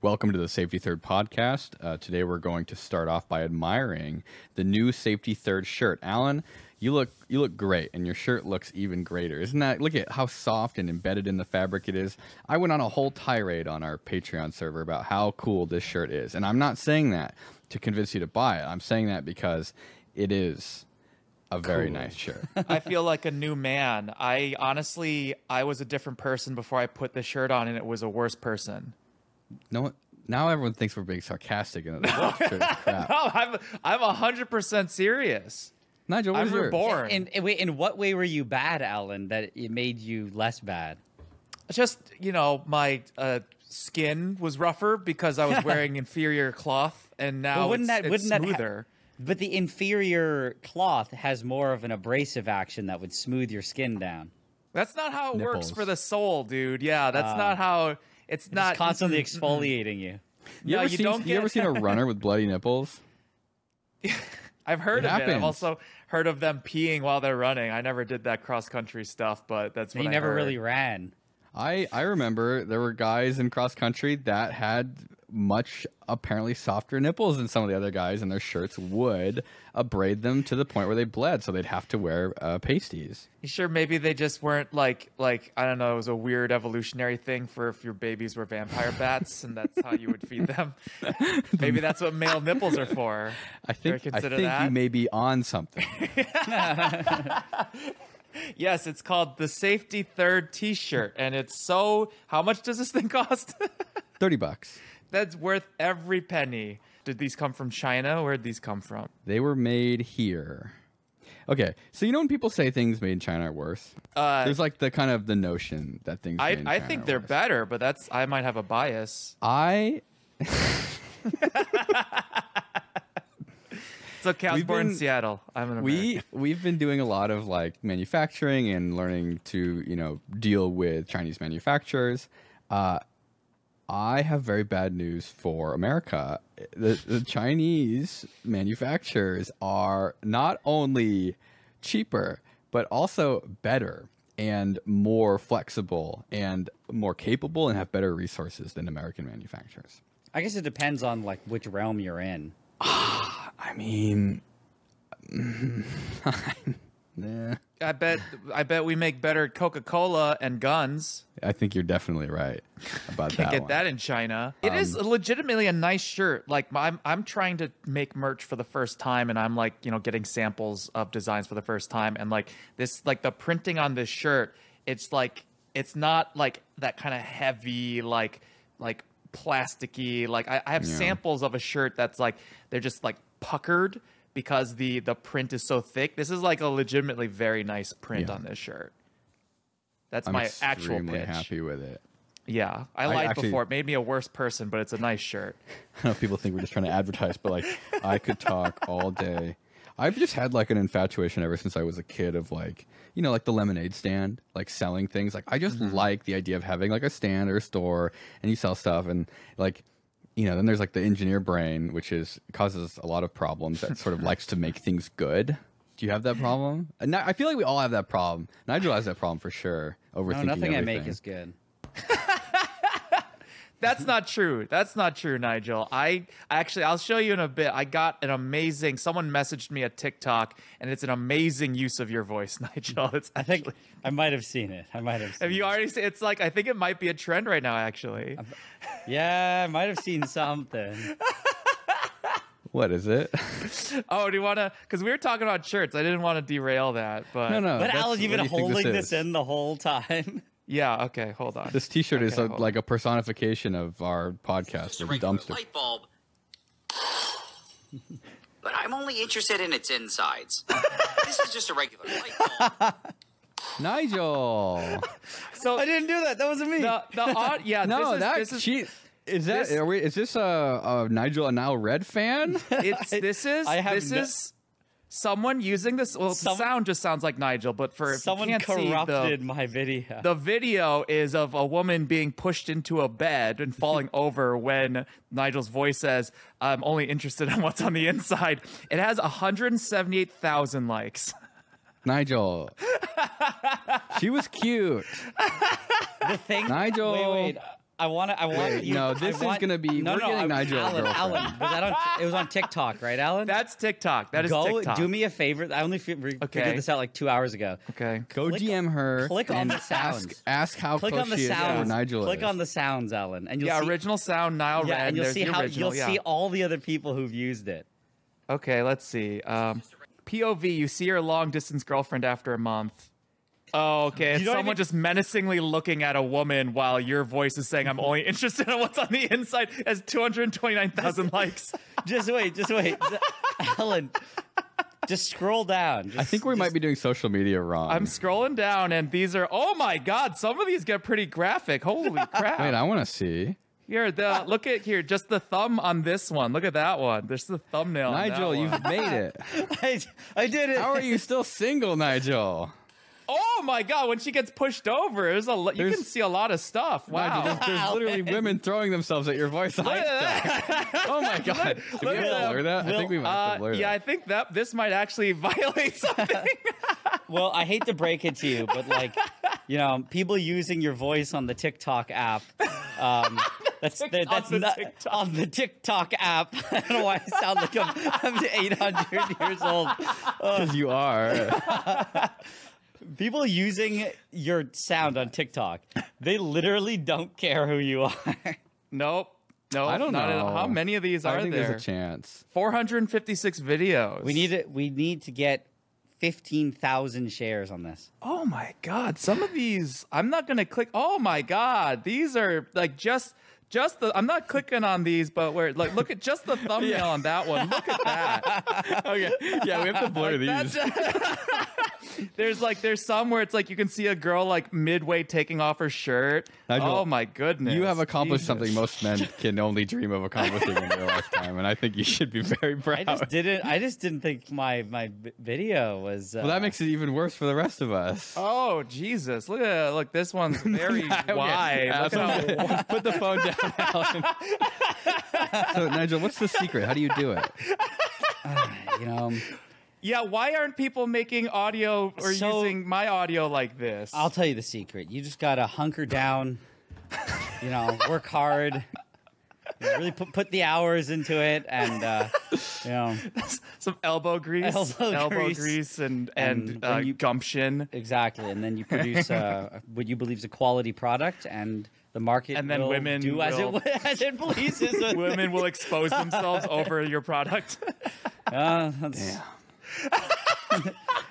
Welcome to the Safety Third podcast. Uh, today we're going to start off by admiring the new Safety Third shirt. Allen, you look you look great, and your shirt looks even greater. Isn't that? Look at how soft and embedded in the fabric it is. I went on a whole tirade on our Patreon server about how cool this shirt is, and I'm not saying that to convince you to buy it. I'm saying that because it is a very Cool. nice shirt. I feel like a new man. I honestly, I was a different person before I put this shirt on, and it was a worse person. No one. Now everyone thinks we're being sarcastic and that this crap. No, I'm I'm hundred percent serious. Nigel, what's I'm yours? reborn. In, in, wait, in what way were you bad, Allen, that it made you less bad? Just you know, my uh, skin was rougher because I was wearing inferior cloth, and now Well, wouldn't it's, that it's wouldn't that ha- smoother. But the inferior cloth has more of an abrasive action that would smooth your skin down. That's not how it works for the soul, dude. Yeah, that's not how. It's not constantly exfoliating you. You No, ever, you seen, don't you ever seen a runner with bloody nipples? I've heard It of it. I've also heard of them peeing while they're running. I never did that cross country stuff, but that's what He I never heard. really ran. I I remember there were guys in cross country that had much apparently softer nipples than some of the other guys, and their shirts would abrade them to the point where they bled, so they'd have to wear uh, pasties. You sure maybe they just weren't like like I don't know, it was a weird evolutionary thing for if your babies were vampire bats and that's how you would feed them. maybe that's what male nipples are for. I think I think that? you may be on something. Yes, it's called the Safety Third T-shirt, and it's so. How much does this thing cost? Thirty bucks. That's worth every penny. Did these come from China? Where'd these come from? They were made here. Okay, so you know when people say things made in China are worse, Uh, there's like the kind of the notion that things. I I think they're worse. better, but that's I might have a bias. I It's okay. I born in Seattle. I'm an We we've been doing a lot of like manufacturing and learning to you know deal with Chinese manufacturers. Uh, I have very bad news for America. The, the Chinese manufacturers are not only cheaper but also better and more flexible and more capable and have better resources than American manufacturers. I guess it depends on like which realm you're in. I mean, nah. I bet I bet we make better Coca Cola and guns. I think you're definitely right about Can't that. get one. that in China. It is um, legitimately a nice shirt. Like I'm I'm trying to make merch for the first time, and I'm like you know getting samples of designs for the first time, and like this like the printing on this shirt, it's like it's not like that kind of heavy like like plasticky. Like I, I have Yeah. samples of a shirt that's like they're just like puckered because the the print is so thick. This is like a legitimately very nice print Yeah. on this shirt. That's I'm my actual pitch. happy with it. Yeah, I I lied actually- before. It made me a worse person, but it's a nice shirt. I know people think we're just trying to advertise, but like I could talk all day. I've just had like an infatuation ever since I was a kid of like, you know, like the lemonade stand, like selling things. Like I just mm-hmm. like the idea of having like a stand or a store and you sell stuff and like you know, then there's like the engineer brain, which is causes a lot of problems that sort of likes to make things good. Do you have that problem? Uh, and I feel like we all have that problem. Nigel has that problem for sure. Overthinking No, nothing I make is good. That's not true. That's not true, Nigel. I actually, I'll show you in a bit. I got an amazing. Someone messaged me a TikTok, and it's an amazing use of your voice, Nigel. It's I think I might have seen it. I might have. Seen Have you it. already seen? It's like I think it might be a trend right now. Actually, Yeah, I might have seen something. What is it? oh, do you want to? Because we were talking about shirts. I didn't want to derail that, but no, no. But that's- Allen, you've been do you think holding this this, in the whole time. Yeah. Okay, hold on. This T-shirt is a, like a personification of our podcast, Just a the regular dumpster. light bulb. but I'm only interested in its insides. this is just a regular light bulb. Nigel, So I didn't do that. That wasn't me. the the odd, yeah. no, this is, that this is, she is that. this- are we, is this a, a Nigel a now Red fan? It's this is I have this no- is someone using this. Well, Some- the sound just sounds like Nigel, but for Someone can't see, the- corrupted my video. The video is of a woman being pushed into a bed and falling over when Nigel's voice says, I'm only interested in what's on the inside. It has 178,000 likes. Nigel, she was cute. the thing. Nigel. Wait, wait. I want to. I want Wait, you. no, I this is want- gonna be- No, we're no, getting I- Nigel Allen. Allen, was that on? It was on TikTok, right, Allen? That's TikTok. That is Go TikTok. do me a favor. I only fi- re- Okay. figured this out like two hours ago. Okay. Go Click- DM her. click on the sounds. Ask, ask how Click close on the she is to. Nigel Click is. on the sounds, Allen, and you'll Yeah, see. original sound, Nile yeah, Red. and you'll There's see how original. you'll yeah. see all the other people who've used it. Okay, let's see. Um, POV, you see your long distance girlfriend after a month. Oh, okay. It's You don't someone even- just menacingly looking at a woman while your voice is saying, I'm only interested in what's on the inside, has 229,000 likes. Just wait, just wait, Allen. Just scroll down. I think we might be doing social media wrong. I'm scrolling down, and these are, oh my God, some of these get pretty graphic. Holy crap. Wait, I want to see. Here, the look at here, just the thumb on this one. Look at that one. There's the thumbnail. on that Nigel, one. you've made it. I, I did it. How are you still single, Nigel? Oh my god, when she gets pushed over, there's a lo- you There's- can see a lot of stuff. Wow. Nigel, there's, there's literally women throwing themselves at your voice. Look at that. oh my god! Did we look have at to that. blur that? I think we might have Uh, to blur yeah, I think that this might actually violate something. Well, I hate to break it to you, but like, you know, people using your voice on the TikTok app. Um, that's Tik- that, that's on the not, TikTok. on the TikTok app. I don't know why I sound like I'm, I'm 800 years old. Because you are. People using your sound on TikTok, they literally don't care who you are. nope. No, I don't not at all. know. How many of these I are think there? there's a chance. 456 videos. We need it. We need to get 15,000 shares on this. Oh my god, some of these I'm not gonna click. Oh my god, these are like just just the. I'm not clicking on these, but where like look at just the thumbnail on that one. Look at that. Okay. Yeah, we have to blur these. There's like there's some where it's like you can see a girl like midway taking off her shirt. Nigel, oh my goodness. You have accomplished Jesus. something most men can only dream of accomplishing in their lifetime, and I think you should be very proud. I just didn't. I just didn't think my my video was. Uh, well, that makes it even worse for the rest of us. Oh Jesus! Look at look. This one's very Okay. wide. Uh, Look at how- put the phone down, Allen. so, Nigel, what's the secret? How do you do it? you know. yeah, why aren't people making audio or So- using my audio like this? I'll tell you the secret. You just gotta hunker down. You know, work hard. really put put the hours into it, and uh, you know, some elbow grease, Elbow grease. grease, and And and, uh, you- gumption. exactly. And then you produce uh, what you believe is a quality product, and the market And then will women do as will- it as it pleases. Women will expose themselves over your product. Uh, that's-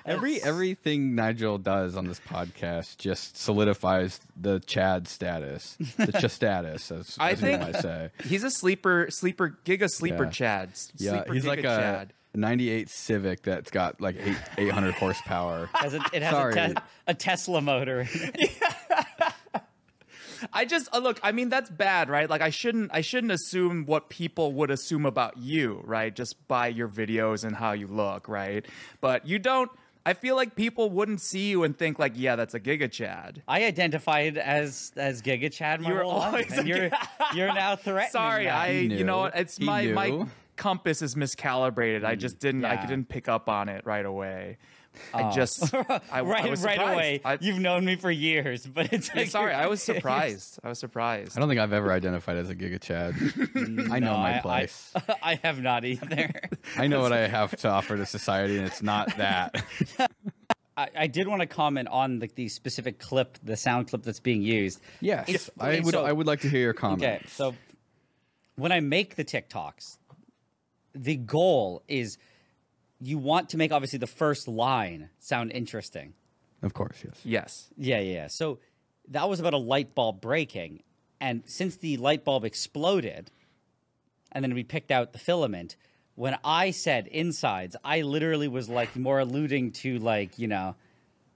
Every everything Nigel does on this podcast just solidifies the Chad status, the Chad status, as, I as you think- might say. He's a sleeper, sleeper, giga sleeper Yeah. Chad. Yeah, he's giga like a Chad. 98 Civic that's got like eight, 800 horsepower. has a, it has a, te- a Tesla motor. in it. I just uh, look. I mean, that's bad, right? Like, I shouldn't. I shouldn't assume what people would assume about you, right? Just by your videos and how you look, right? But you don't. I feel like people wouldn't see you and think like, yeah, that's a Giga Chad. I identified as as Giga Chad my You were whole life, always and a you're you're now threatening. Sorry, that. I. You know what? It's He my my compass is miscalibrated. I just didn't. I didn't pick up on it right away. I oh. just. I, I right was right surprised. away. I, You've known me for years, but it's like sorry, I was surprised. I was surprised. I don't think I've ever identified as a Giga Chad. Mm, I know No, my I- I- place. I, have not either. I, know what I have to offer to society, and it's not that. I, I did want to comment on the, the specific clip, the sound clip that's being used. Yes, It's- I would. so- I would like to hear your comment. Okay, so when I make the TikToks, the goal is you want to make obviously the first line sound interesting. Of course, yes. Yes. Yeah, yeah. yeah. So that was about a light bulb breaking, and since the light bulb exploded, and then we picked out the filament. When I said insides, I literally was like more alluding to like you know,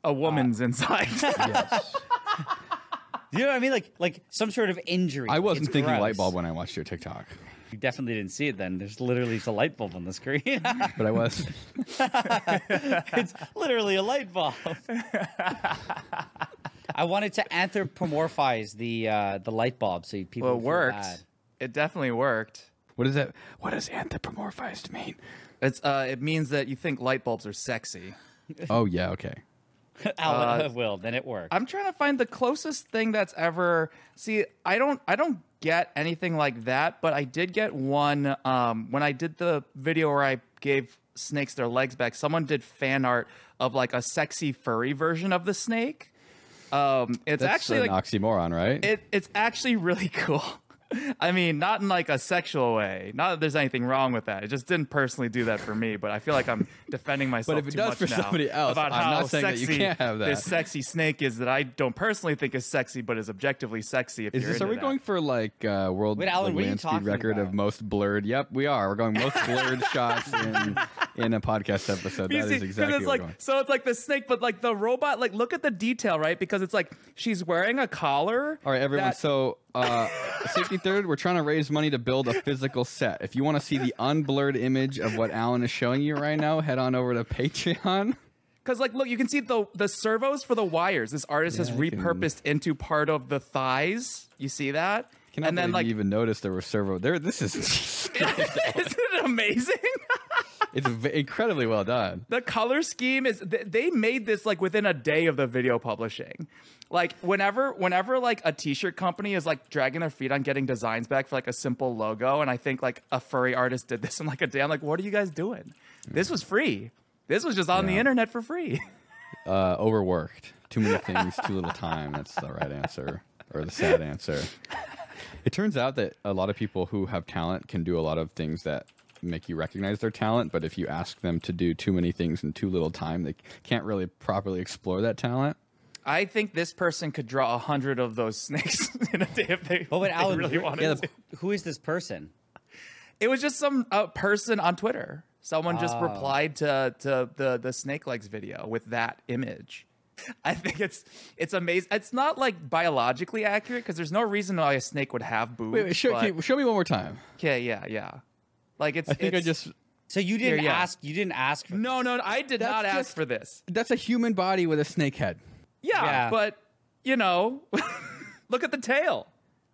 A woman's uh, inside. Yes. you know what I mean, like like some sort of injury. I wasn't It's thinking gross. light bulb when I watched your TikTok, You definitely didn't see it then. There's literally just a light bulb on the screen. but I was. it's literally a light bulb. I wanted to anthropomorphize the uh, the light bulb so people well, it worked. bad. It definitely worked. What is that? What does anthropomorphized mean? It's uh, it means that you think light bulbs are sexy. Oh yeah, okay. Allen will, then it worked. I'm trying to find the closest thing that's ever. See, I don't, I don't get anything like that, but I did get one um, when I did the video where I gave snakes their legs back. Someone did fan art of like a sexy furry version of the snake. Um, it's That's actually an like oxymoron, right? it, it's actually really cool. I mean, not in like a sexual way. Not that there's anything wrong with that. It just didn't personally do that for me. But I feel like I'm defending myself. but if it too does for somebody else, about I'm how not saying that you sexy can't have that. This sexy snake is that I don't personally think is sexy, but is objectively sexy. If Is you're this? Are into we that. going for like uh, world Wait, Allen, like, what are you land speed talking record about? of most blurred? Yep, we are. We're going most blurred shots in in a podcast episode. That see, is exactly it's like so it's like the snake, but like the robot. Like look at the detail, right? Because it's like she's wearing a collar. All right, everyone. that- So, uh, safety third, we're trying to raise money to build a physical set. If you want to see the unblurred image of what Allen is showing you right now, head on over to Patreon. Because like, look, you can see the the servos for the wires. This artist has Yeah, I can- repurposed into part of the thighs. You see that? Cannot and then like, you even noticed there were servo there. This is isn't it amazing? It's incredibly well done. the color scheme is they made this like within a day of the video publishing. Like whenever whenever like a t-shirt company is like dragging their feet on getting designs back for like a simple logo, and I think like a furry artist did this in like a day. I'm like, what are you guys doing? This was free. This was just on the internet for free. Uh, overworked. Too many things, too little time. That's the right answer, or the sad answer. It turns out that a lot of people who have talent can do a lot of things that make you recognize their talent, but if you ask them to do too many things in too little time, they can't really properly explore that talent. I think this person could draw a hundred of those snakes in a day if they, But wait, they Allen, really wanted yeah, to. who is this person? It was just some uh, person on Twitter. Someone just Oh. replied to to the the snake legs video with that image. I think it's it's amazing. It's not like biologically accurate because there's no reason why a snake would have boobs. Wait, wait show, but- you- show me one more time. Okay, yeah, yeah. Like it's. I think I just. So you didn't Here, yeah. ask. You didn't ask. For No, no, I did That's not ask just- for this. That's a human body with a snake head. Yeah, Yeah. but you know, look at the tail.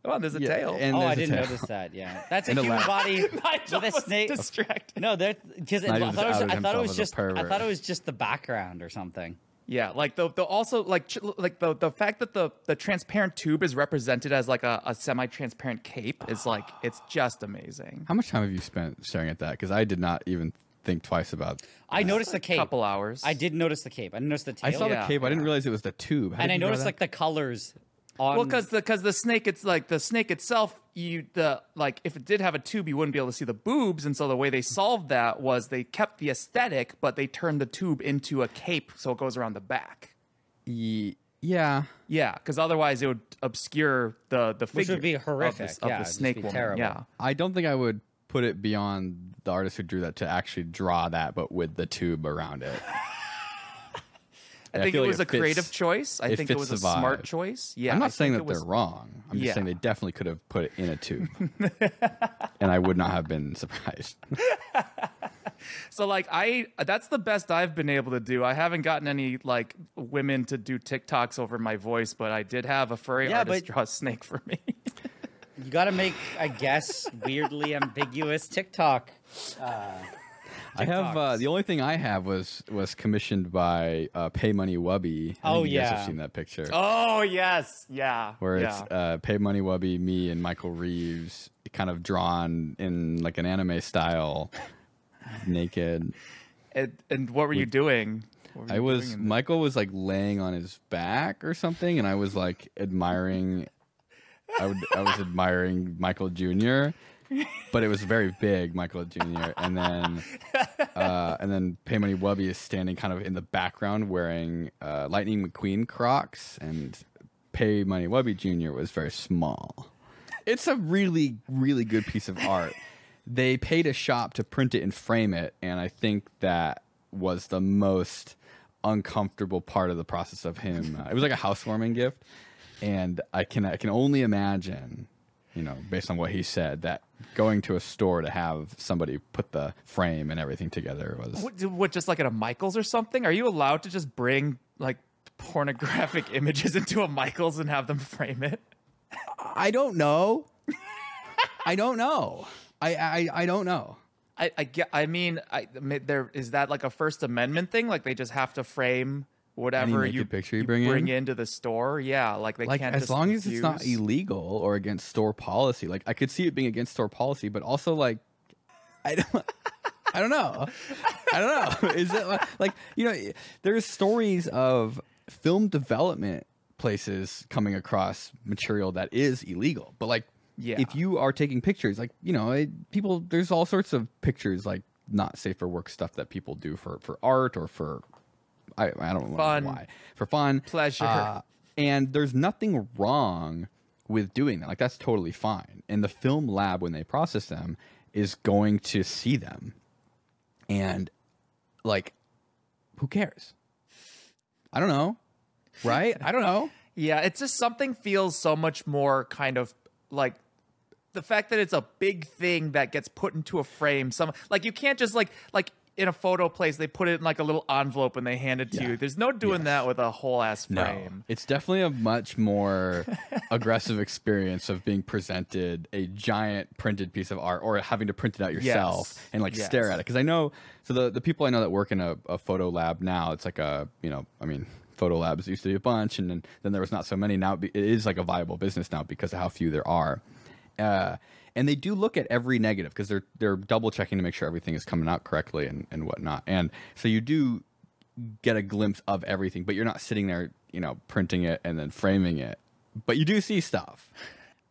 Come on, there's a Yeah, tail. and Oh, there's I a didn't tail. notice that. Yeah, that's a a human lab. body Nigel with a snake. distracted. No, that because I thought it was, just I thought it was just I thought it was just the background or something. Yeah, like the the also like ch- like the the fact that the the transparent tube is represented as like a, a semi transparent cape is like it's just amazing. How much time have you spent staring at that? Because I did not even think twice about. I noticed the cape. Couple hours. I did notice the cape. I noticed the tail. I saw yeah, the cape. I didn't realize it was the tube. How and did I you draw noticed that? like the colors on. Well, because the because the snake, it's like the snake itself. You the like if it did have a tube, you wouldn't be able to see the boobs, and so the way they solved that was they kept the aesthetic, but they turned the tube into a cape, so it goes around the back. Ye- yeah. Yeah, because otherwise it would obscure the the Which figure would be of horrific. this- of, Yeah, the it'd snake be woman. terrible. Yeah, I don't think I would put it beyond the artist who drew that to actually draw that, but with the tube around it. I I think it like was it a creative choice. I it think it was a vibe. smart choice. Yeah, I'm I not saying that it they're was- wrong. I'm Yeah. just saying they definitely could have put it in a tube, and I would not have been surprised. So like I that's the best I've been able to do. I haven't gotten any like women to do TikToks over my voice, but I did have a furry Yeah, artist but- draw a snake for me. you got to make, I guess, weirdly ambiguous TikTok. Uh, I have uh, the only thing I have was was commissioned by uh, Pay Money Wubby. I Oh, guys yeah. have seen that picture oh yes, yeah. where yeah. it's uh, Pay Money Wubby, me, and Michael Reeves, kind of drawn in like an anime style, naked. and, and what were you doing? Were I you was doing Michael was like laying on his back or something, and I was like admiring. I would I was admiring Michael Jr. But it was very big, Michael Jr. And then uh, and then Pay Money Wubby is standing kind of in the background wearing uh, Lightning McQueen Crocs, and Pay Money Wubby Jr. was very small. It's a really really good piece of art. They paid a shop to print it and frame it, and I think that was the most uncomfortable part of the process of him. Uh, it was like a housewarming gift, and I can I can only imagine, you know, based on what he said, that going to a store to have somebody put the frame and everything together was. What, what just like at a Michaels or something? Are you allowed to just bring like pornographic images into a Michaels and have them frame it? I don't know. I don't know. I, I I don't know. I, I. I mean, I, I there is that like a First Amendment thing. Like they just have to frame whatever you, picture you you bring in? into the store. Yeah, like they like can't as long as it's not illegal or against store policy. Like I could see it being against store policy, but also like I don't I don't know. I don't know. Is it like, like you know there's stories of film development places coming across material that is illegal. But like Yeah. if you are taking pictures like you know it, people there's all sorts of pictures like not safe for work stuff that people do for for art or for I, I don't know why for fun Pleasure. Uh, and there's nothing wrong with doing that. Like that's totally fine. And the film lab when they process them is going to see them. And like who cares? I don't know. Right? I don't know. Yeah, it's just something feels so much more kind of like the fact that it's a big thing that gets put into a frame. Some like you can't just like like in a photo place they put it in like a little envelope and they hand it to Yeah. you. There's no doing Yes. that with a whole ass frame. No, it's definitely a much more aggressive experience of being presented a giant printed piece of art or having to print it out yourself Yes. and like Yes. stare at it. Because I know, so the the people I know that work in a, a photo lab now, it's like a you know, I mean, photo labs used to be a bunch, and then, then there was not so many. Now it is like a viable business now because of how few there are. Uh, and they do look at every negative because they're they're double checking to make sure everything is coming out correctly and, and whatnot. And so you do get a glimpse of everything, but you're not sitting there, you know, printing it and then framing it. But you do see stuff.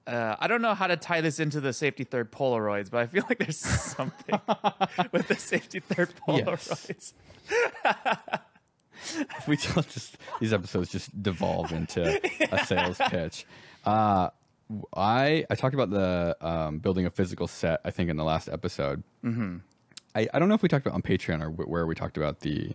Uh, I don't know how to tie this into the safety third Polaroids, but I feel like there's something with the safety third Yes. Polaroids. we don't just these episodes just devolve into a sales pitch. Uh, I I talked about the um, building a physical set. I think in the last episode. Mm-hmm. I, I don't know if we talked about on Patreon or wh- where we talked about the.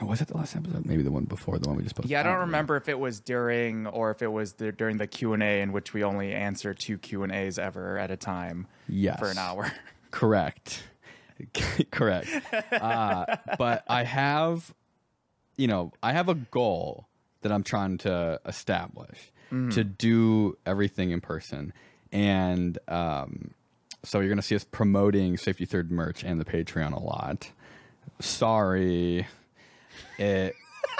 No, was it the last episode? Maybe the one before the one we just posted. Yeah, I don't remember if it was during or if it was the, during the Q and A in which we only answer two Q and A's ever at a time Yes. for an hour. Correct. Correct. Uh, but I have, you know, I have a goal that I'm trying to establish to do everything in person. And um, so you're going to see us promoting Safety Third merch and the Patreon a lot. Sorry. It,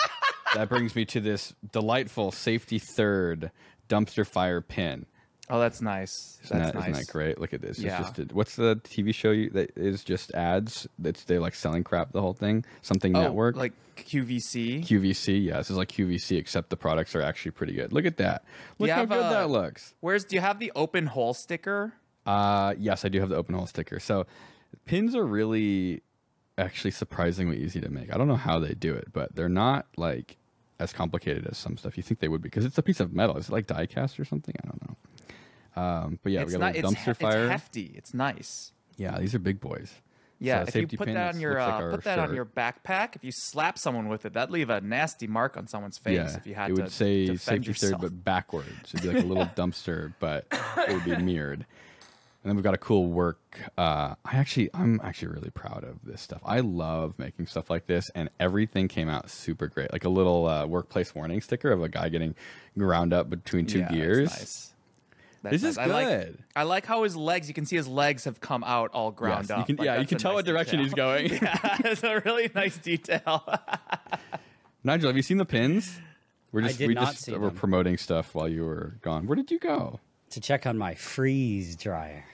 that brings me to this delightful Safety Third dumpster fire pin. Oh, that's nice. Isn't That's that, nice. isn't that great? Look at this. Yeah. It's just what's the TV show you, that is just ads? That's they like selling crap the whole thing. Something Oh, network. like QVC. QVC. Yeah, this is like QVC, except the products are actually pretty good. Look at that. Look how good a- that looks. Where's do you have the open hole sticker? Uh yes, I do have the open hole sticker. So pins are really actually surprisingly easy to make. I don't know how they do it, but they're not like as complicated as some stuff you think they would be because it's a piece of metal. Is it like die cast or something? I don't know. Um, but yeah, it's we got not. a It's, dumpster fire. it's hefty. It's nice. Yeah, these are big boys. Yeah, So if you put pin that on your looks like uh, put that on your backpack, if you slap someone with it, that'd leave a nasty mark on someone's face. yeah, if you had to. it to would say defend safety yourself. third, but backwards. It'd be like a little dumpster, but it would be mirrored. And then we've got a cool work. Uh, I actually, I'm actually really proud of this stuff. I love making stuff like this, and everything came out super great. Like a little uh, workplace warning sticker of a guy getting ground up between two Yeah, that's gears. Nice. That's This is nice. I like, good. I like how his legs. You can see his legs have come out all ground Yes, up. you can, Like, yeah, you can tell nice what direction he's going. yeah, it's a really nice detail. Nigel, have you seen the pins? We're I just did we not just see were them. promoting stuff while you were gone. Where did you go? to check on my freeze dryer.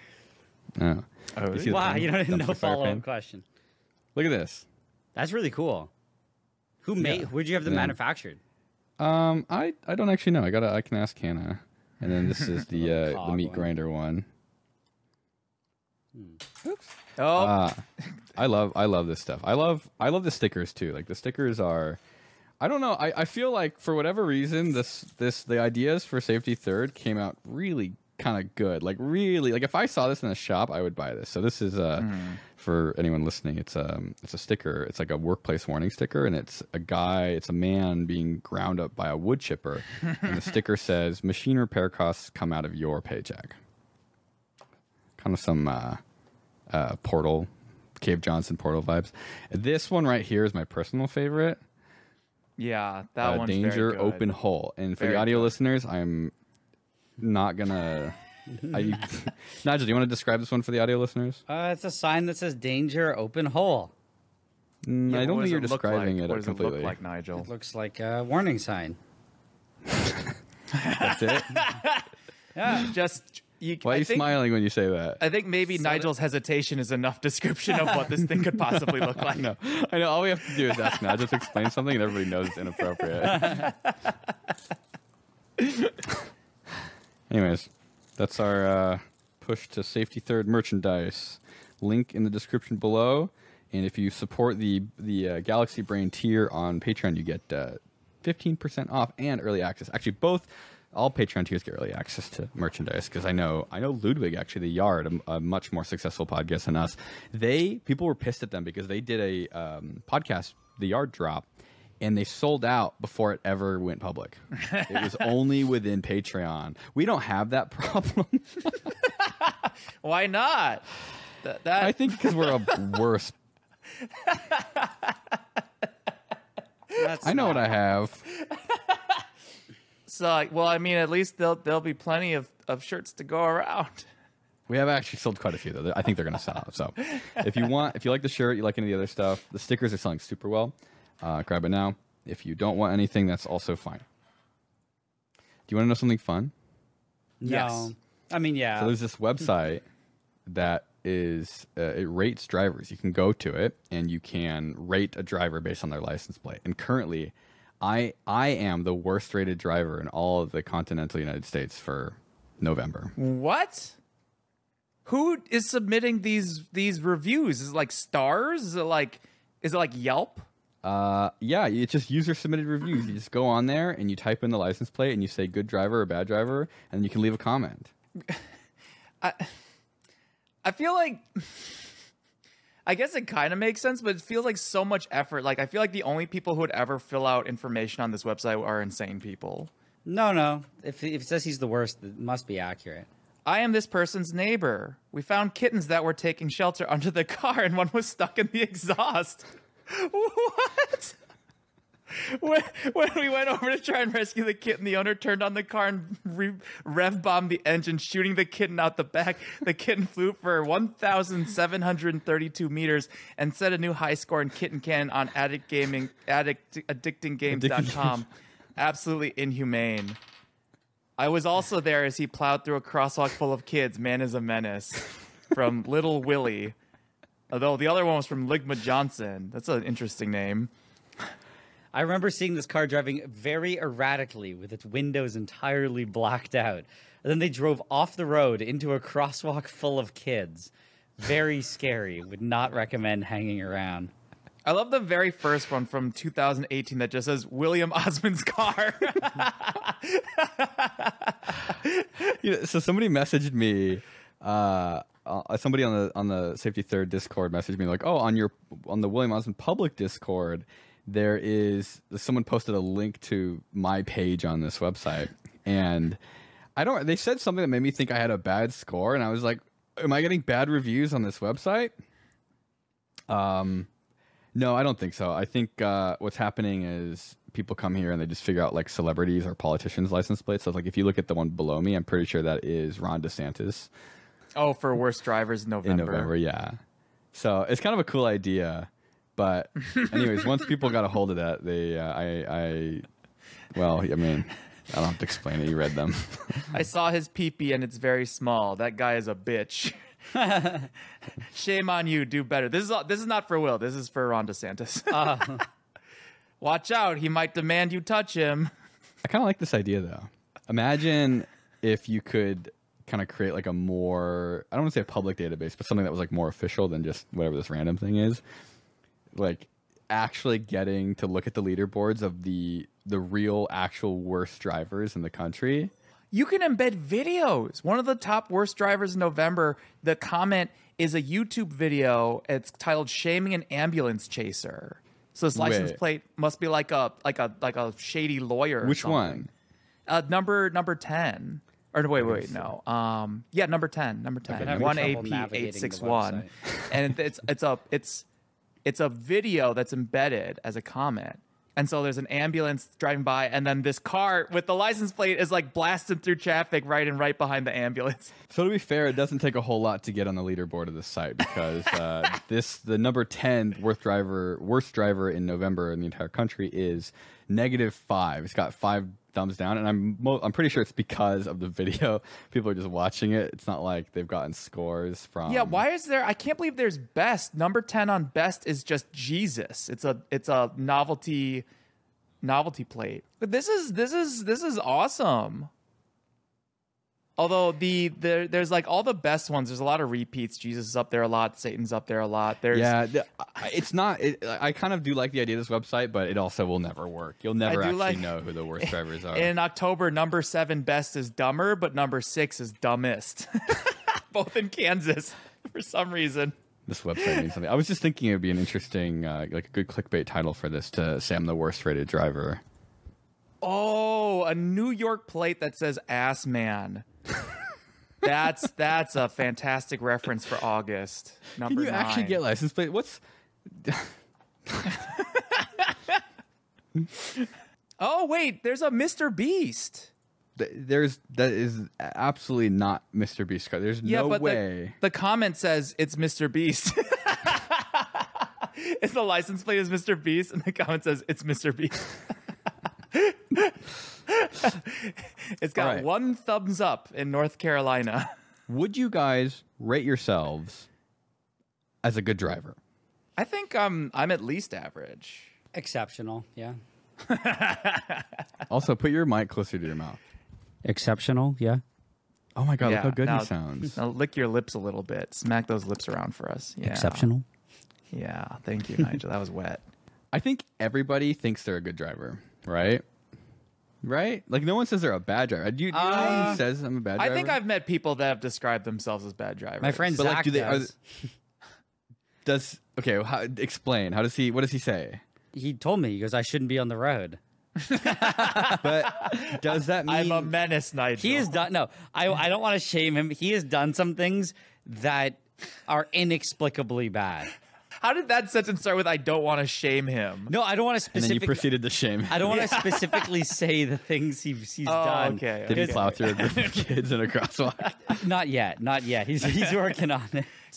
Oh. Oh, You see Wow, you don't even know fire follow pin? up question. Look at this. That's really cool. Who made? Yeah. Where'd you have them Yeah. manufactured? Um, I I don't actually know. I gotta I can ask Hannah. And then this is the Little uh, the meat one. grinder one. Oops. Oh, Uh, I love I love this stuff. I love I love the stickers too. Like the stickers are I don't know. I, I feel like for whatever reason this this the ideas for safety third came out really kind of good. Like really like if I saw this in a shop I would buy this. So this is uh for anyone listening it's um it's a sticker. It's like a workplace warning sticker and it's a guy, it's a man being ground up by a wood chipper and the sticker says machine repair costs come out of your paycheck. Kind of some uh uh, Portal, Cave Johnson Portal vibes. This one right here is my personal favorite. yeah, that uh, one's Danger very good. Open Hole. And for Very the audio good. listeners, I'm not gonna. I, Nigel, do you want to describe this one for the audio listeners? Uh, it's a sign that says "Danger, open hole." Mm, Yeah, I don't does think you're it describing like? it What does completely. it look like, Nigel? It looks like a warning sign. That's it. Yeah, just you. Why are you think, smiling when you say that? I think maybe Nigel's hesitation is enough description of what this thing could possibly look like. No, I know. All we have to do is ask now. Just explain something, and everybody knows it's inappropriate. Anyways, that's our uh, push to safety third merchandise. Link in the description below. And if you support the the uh, Galaxy Brain tier on Patreon, you get uh, 15% off and early access. Actually, both all Patreon tiers get early access to merchandise because I know I know Ludwig actually the Yard, a, a much more successful podcast than us. They people were pissed at them because they did a um, podcast, the Yard drop, and they sold out before it ever went public. it was only within Patreon. We don't have that problem. Why not? Th- that I think because we're a worse. I know not- what I have. so. like, Well, I mean, at least there'll there'll be plenty of, of shirts to go around. We have actually sold quite a few though. I think they're going to sell out. So, if you want, if you like the shirt, you like any of the other stuff, the stickers are selling super well. Uh, grab it now. If you don't want anything, that's also fine. Do you want to know something fun? No. Yes. I mean, yeah. So there's this website that is uh, it rates drivers. You can go to it and you can rate a driver based on their license plate. And currently, I I am the worst rated driver in all of the continental United States for November. What? Who is submitting these these reviews? Is it like stars? Is it like is it like Yelp? Uh, yeah, it's just user submitted reviews. You just go on there and you type in the license plate and you say good driver or bad driver, and you can leave a comment. I I feel like I guess it kind of makes sense, but it feels like so much effort. Like I feel like the only people who would ever fill out information on this website are insane people. no, no. If, if it says he's the worst, it must be accurate. I am this person's neighbor. We found kittens that were taking shelter under the car, and one was stuck in the exhaust. What? When, when we went over to try and rescue the kitten, the owner turned on the car and re- rev bombed the engine, shooting the kitten out the back. The kitten flew for 1,732 meters and set a new high score in kitten cannon on addict gaming, addict, addictinggames.com. Absolutely inhumane. I was also there as he plowed through a crosswalk full of kids. Man is a menace. From Little Willie. Although the other one was from Ligma Johnson. That's an interesting name. I remember seeing this car driving very erratically with its windows entirely blacked out. And then they drove off the road into a crosswalk full of kids. Very scary. Would not recommend hanging around. I love the very first one from 2018 that just says William Osman's car. You know, so somebody messaged me uh, uh somebody on the on the safety third discord messaged me like oh on your on the william osman public discord there is someone posted a link to my page on this website. And i don't they said something that made me think i had a bad score and i was like am i getting bad reviews on this website? Um no i don't think so. I think uh what's happening is people come here and they just figure out like celebrities or politicians license plates. So like if you look at the one below me i'm pretty sure that is ron desantis oh, for worst drivers in November. in November. Yeah. So it's kind of a cool idea, but anyways, once people got a hold of that, they, uh, I, I, well, I mean, I don't have to explain it. You read them. I saw his peepee and it's very small. That guy is a bitch. Shame on you. Do better. This is this is not for Will. This is for Ron DeSantis. Watch out. He might demand you touch him. I kind of like this idea though. Imagine if you could kind of create like a more, I don't want to say a public database, but something that was like more official than just whatever this random thing is. Like actually getting to look at the leaderboards of the the real actual worst drivers in the country. You can embed videos. One of the top worst drivers in November, the comment is a YouTube video. It's titled "Shaming an Ambulance Chaser." So this license Wait. plate must be like a like a like a shady lawyer. Which something. one? Uh, number number ten. Or wait, wait, no. Um, yeah, number ten, number ten, one AP eight six one, and it's it's a it's it's a video that's embedded as a comment, and so there's an ambulance driving by, and then this car with the license plate is like blasting through traffic right and right behind the ambulance. So to be fair, it doesn't take a whole lot to get on the leaderboard of this site because uh, this the number ten worst driver worst driver in November in the entire country is negative five. It's got five thumbs down, and I'm mo- I'm pretty sure it's because of the video. People are just watching it. It's not like they've gotten scores from. Yeah, why is there? I can't believe there's best. Number ten on best is just Jesus. It's a it's a novelty novelty plate. But this is this is this is awesome. Although the there there's like all the best ones. There's a lot of repeats. Jesus is up there a lot. Satan's up there a lot. There's Yeah, the- it's not. It, I kind of do like the idea of this website, but it also will never work. You'll never actually like- know who the worst drivers are. in October. Number seven best is dumber, but number six is dumbest. Both in Kansas for some reason. this website means something. I was just thinking it would be an interesting, uh, like a good clickbait title for this to say I'm the worst rated driver. Oh, a New York plate that says ass man. That's that's a fantastic reference for August. Number Can you nine. actually get license plate? What's Oh wait, there's a Mr. Beast. there's that is absolutely not Mr. Beast car. There's Yeah, no but way. The, the comment says it's Mr. Beast. it's the license plate is Mr. Beast, and the comment says it's Mr. Beast. it's got Alright. one thumbs up in North Carolina. Would you guys rate yourselves as a good driver? I think I'm I'm at least average. Exceptional, yeah. Also, put your mic closer to your mouth. Exceptional, yeah. Oh my god, look how good now- he sounds. Now lick your lips a little bit. Smack those lips around for us. Yeah. Exceptional. Yeah. Thank you, Nigel. that was wet. I think everybody thinks they're a good driver, right? Right? Like no one says they're a bad driver. Do you, do you know anyone who uh, says I'm a bad driver? I think I've met people that have described themselves as bad drivers. My friend But, like, Zach do they- are does. does okay. How, explain. How does he? What does he say? He told me he goes, I shouldn't be on the road. But does that mean I'm a menace, Nigel. He has done no. I I don't want to shame him. He has done some things that are inexplicably bad. How did that sentence start with "I don't want to shame him"? No, I don't want to and then you proceeded to shame? I don't want to specifically say the things he's he's Oh, done. okay, Did he plow through the kids in a crosswalk? Not yet. Not yet. He's he's working on it.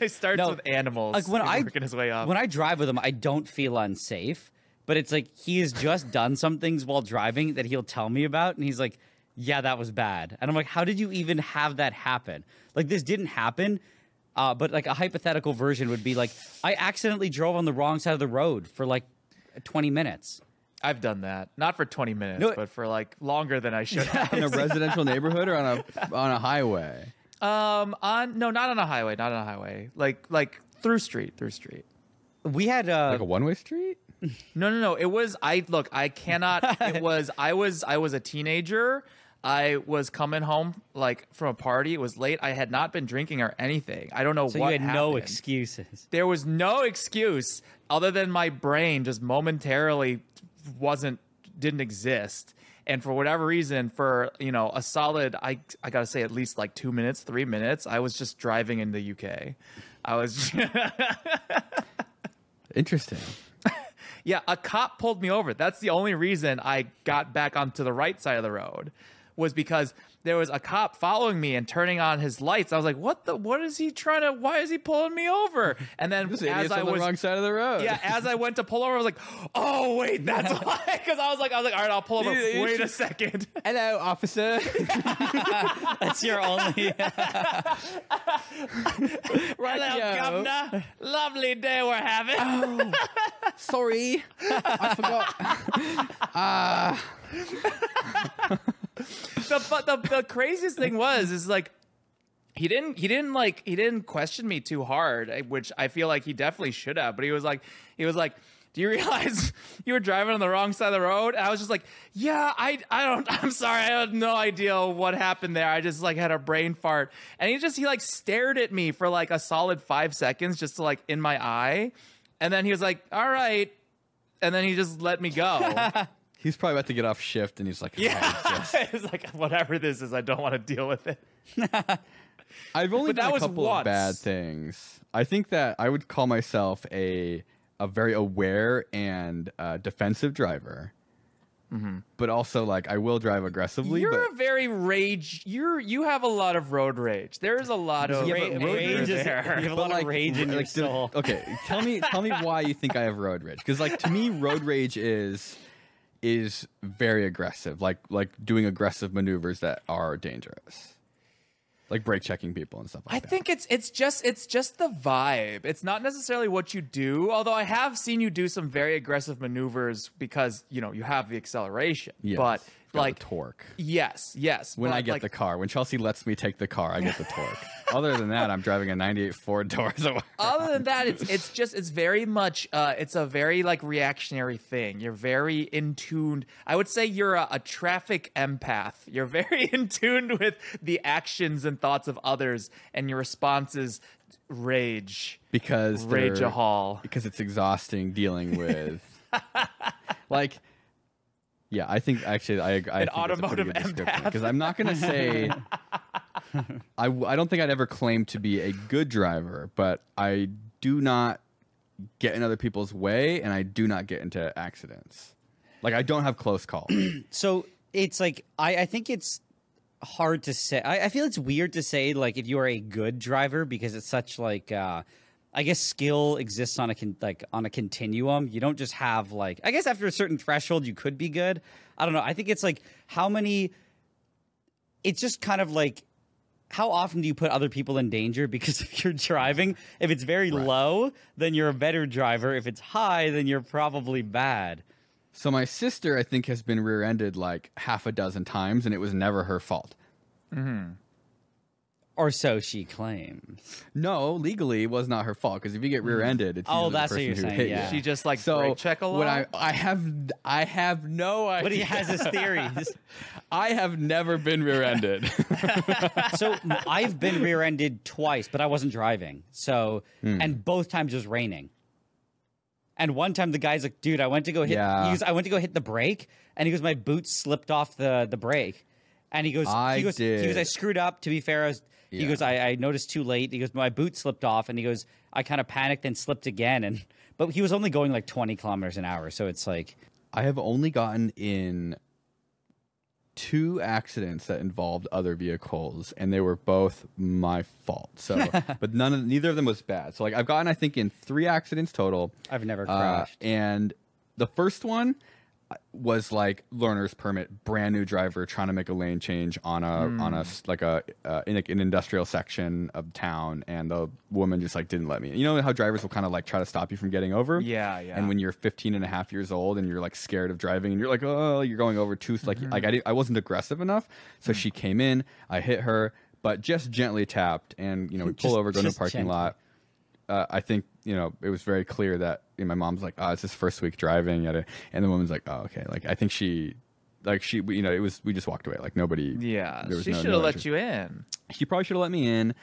it starts No, with animals. Like when He's I working his way up. when I drive with him, I don't feel unsafe. But it's like he has just done some things while driving that he'll tell me about, and he's like, "Yeah, that was bad." And I'm like, "How did you even have that happen? Like this didn't happen." Uh, but like a hypothetical version would be like, I accidentally drove on the wrong side of the road for like 20 minutes. I've done that, not for 20 minutes, No, but for like longer than I should have. in a residential neighborhood or on a on a highway? um, on no, not on a highway, not on a highway, like like through street, through street. We had uh, Like a one way street? No, no, no. It was I look. I cannot. It was. I was. I was a teenager. I was coming home like from a party. It was late. I had not been drinking or anything. I don't know so what you had no excuses. There was no excuse other than my brain just momentarily wasn't didn't exist. And for whatever reason, for you know a solid, I I gotta say at least like two minutes, three minutes, I was just driving in the UK. I was. Interesting. Yeah, a cop pulled me over. That's the only reason I got back onto the right side of the road was because there was a cop following me and turning on his lights. I was like, "What the? What is he trying to? Why is he pulling me over?" And then This as I on the was wrong side of the road. yeah, as I went to pull over, I was like, "Oh wait, that's why." Because I was like, I was like, "All right, I'll pull over." You- you Wait a second. Hello, officer. That's your only. Hello, Yo. governor. Lovely day we're having. Oh, sorry, I forgot. Uh, the, the the craziest thing was is like he didn't he didn't like he didn't question me too hard eh, which i feel like he definitely should have but he was like he was like do you realize you were driving on the wrong side of the road? And i was just like yeah i i don't i'm sorry i had no idea what happened there. I just like had a brain fart. And he just he like stared at me for like a solid five seconds just to like in my eye. And then he was like all right. And then he just let me go He's probably about to get off shift, and he's like, yeah "Oh, it's it's like whatever this is i don't want to deal with it I've only But done a couple once. of bad things. I think that I would call myself a a very aware and uh, defensive driver. But also, like, I will drive aggressively. You're but a very rage. You're you have a lot of road rage. There's a lot of Yeah, ra- rage is- there. you have a lot of rage in your like, the- soul. Okay, tell me, tell me why you think I have road rage? Because like to me, road rage is is very aggressive, like like doing aggressive maneuvers that are dangerous, like brake checking people and stuff like I that. think it's it's just it's just the vibe. It's not necessarily what you do. Although I have seen you do some very aggressive maneuvers because you know you have the acceleration. Yes, but got like torque. yes, yes. When but, I get like, the car, when Chelsea lets me take the car, I get the torque. Other than that, I'm driving a '98 Ford Taurus. other than that, it's it's just it's very much uh, it's a very like reactionary thing. You're very in tuned. I would say you're a, a traffic empath. You're very in tune with the actions and thoughts of others, and your responses rage. because Rage a hall. because it's exhausting dealing with like yeah i think actually i, I think automotive empath. because i'm not going to say I I don't think i'd ever claim to be a good driver but i do not get in other people's way and i do not get into accidents like i don't have close calls So it's like I, I think it's hard to say. I, I feel it's weird to say like if you are a good driver because it's such like uh, I guess skill exists on a con- like on a continuum. You don't just have like I guess after a certain threshold you could be good. I don't know. I think it's like how many. It's just kind of like how often do you put other people in danger because if you're driving if it's very low then you're a better driver if it's high then you're probably bad so my sister i think has been rear-ended like half a dozen times and it was never her fault mm-hmm. Or so she claims No, legally it was not her fault because if you get rear-ended, it's Oh, usually the that's what person you're who saying, hit yeah. you. She just like so brake check a lot. when I I have I have no idea. but he has his theories I have never been rear-ended. so I've been rear-ended twice, but I wasn't driving. So, Hmm. and both times it was raining. And one time the guy's like, "Dude, I went to go hit. Yeah. He goes, I went to go hit the brake, and he goes, my boot slipped off the the brake, and he goes, I he goes, he goes, I screwed up. To be fair, I was, he goes, I, I noticed too late. He goes, my boot slipped off, and he goes, I kind of panicked and slipped again, and but he was only going like twenty kilometers an hour, so it's like, I have only gotten in two accidents that involved other vehicles, and they were both my fault. So, but none of neither of them was bad. So, like I've gotten, I think, in three accidents total. I've never Uh, crashed. and the first one uh, was like learner's permit, brand new driver trying to make a lane change on a hmm. on a like a uh, in a, an industrial section of town, and the woman just like didn't let me. You know how drivers will kind of like try to stop you from getting over. Yeah, yeah. And when you're 15 and a half years old and you're like scared of driving and you're like, oh, you're going over too like like I, mm-hmm. did, I wasn't aggressive enough, so hmm. she came in, I hit her, but just gently tapped, and you know we pull over, go to the parking gently. lot uh, I think you know it was very clear that you know, my mom's like, "Oh, it's his first week driving," yada, and the woman's like, "Oh, okay." Like I think she, like she, you know, it was we just walked away. Like nobody. yeah, she no- should no have let interest. you in. She probably should have let me in.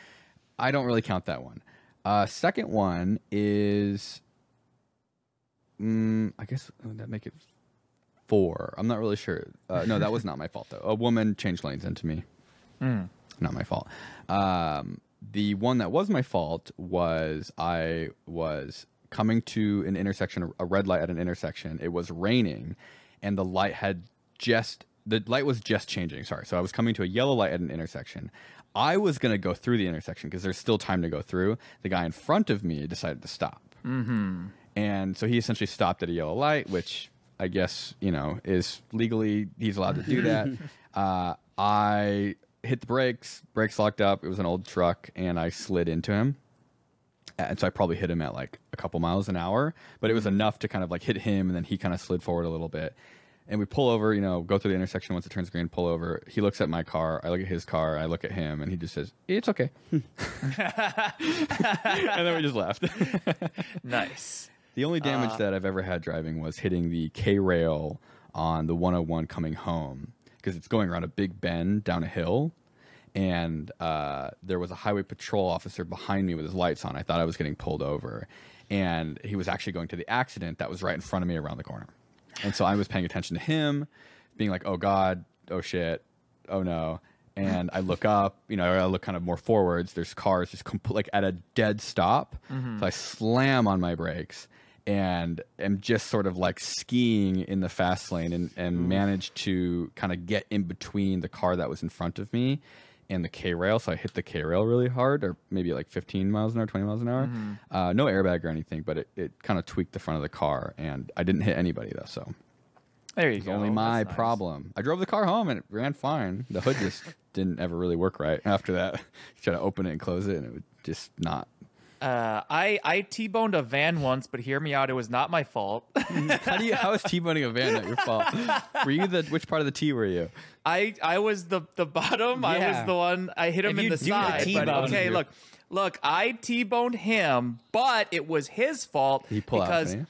I don't really count that one. Uh, second one is, mm, I guess would that make it four? I'm not really sure. Uh, no, that was not my fault though. A woman changed lanes into me. Not my fault. Um, the one that was my fault was I was coming to an intersection, a red light at an intersection. It was raining, and the light had just the light was just changing. Sorry, so I was coming to a yellow light at an intersection. I was gonna go through the intersection because there's still time to go through. The guy in front of me decided to stop, mm-hmm. and so he essentially stopped at a yellow light, which I guess you know is legally he's allowed to do that. uh, I hit the brakes, brakes locked up. It was an old truck, and I slid into him. And so I probably hit him at like a couple miles an hour, but it was enough to kind of like hit him, and then he kind of slid forward a little bit. And we pull over, you know, go through the intersection once it turns green, pull over. He looks at my car, I look at his car, I look at him, and he just says, "It's okay," and then we just left. Nice. The only damage Uh, that I've ever had driving was hitting the K rail on the 101 coming home because it's going around a big bend down a hill. And uh, there was a highway patrol officer behind me with his lights on. I thought I was getting pulled over. And he was actually going to the accident that was right in front of me around the corner. And so I was paying attention to him, being like, oh God, oh shit, oh no. And I look up, you know, I look kind of more forwards. There's cars just compl- like at a dead stop. So I slam on my brakes and am just sort of like skiing in the fast lane and, and managed to kind of get in between the car that was in front of me and the K rail. So I hit the K rail really hard, or maybe like 15 miles an hour, 20 miles an hour. Uh, no airbag or anything, but it, it kind of tweaked the front of the car, and I didn't hit anybody though. So There you go. only my nice. problem. I drove the car home and it ran fine. The hood just didn't ever really work right after that. Try to open it and close it, and it would just not. Uh, I I t-boned a van once, but hear me out. It was not my fault. How do you? How is T-boning a van not your fault? Were you the which part of the T were you? I I was the the bottom. I was the one. I hit him If in the do the side. But T-bone- okay, look, look. I t-boned him, but it was his fault He pull out, because didn't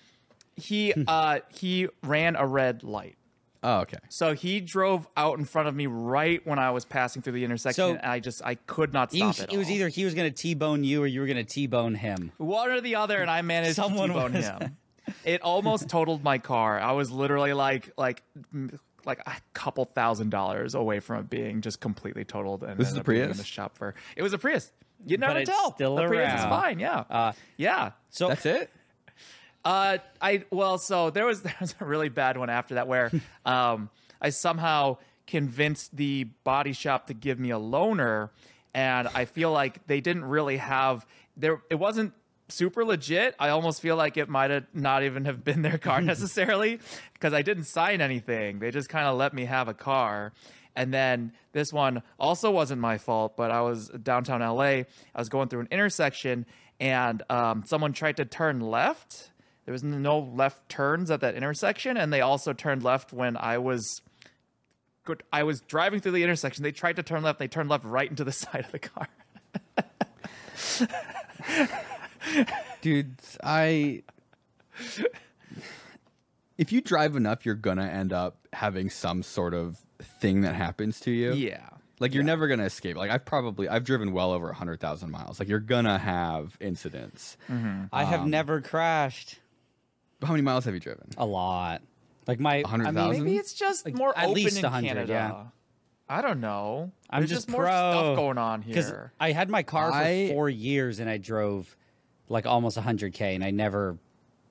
he uh he ran a red light. Oh, okay. So he drove out in front of me right when I was passing through the intersection. So- and I just I could not stop it. it was either he was going to T-bone you or you were going to T-bone him. one or the other, and I managed Someone to t-bone was- him. It almost totaled my car. I was literally like like like a couple thousand dollars away from it being just completely totaled. And This is a being in the shop for it was a Prius. You never tell. still the Prius is fine. Yeah, Uh, yeah. So That's it. Uh, I well, so there was there was a really bad one after that where um I somehow convinced the body shop to give me a loaner, and I feel like they didn't really have there. It wasn't super legit. I almost feel like it might have not even have been their car necessarily because I didn't sign anything. They just kind of let me have a car. And then this one also wasn't my fault, but I was downtown LA. I was going through an intersection and um, someone tried to turn left. There was no left turns at that intersection, and they also turned left when I was good. I was driving through the intersection. They tried to turn left. They turned left right into the side of the car. Dude, I. If you drive enough, you're gonna end up having some sort of thing that happens to you. Yeah. Like you're never gonna escape. Like I've probably I've driven well over hundred thousand miles. Like you're gonna have incidents. I have Um, never crashed How many miles have you driven? a lot. Like my, I mean, 100,000? Maybe it's just more at open least in 100, Canada. yeah. I don't know. I'm There's just, more pro. stuff going on here. I had my car for I- four years and I drove like almost 100k, and I never.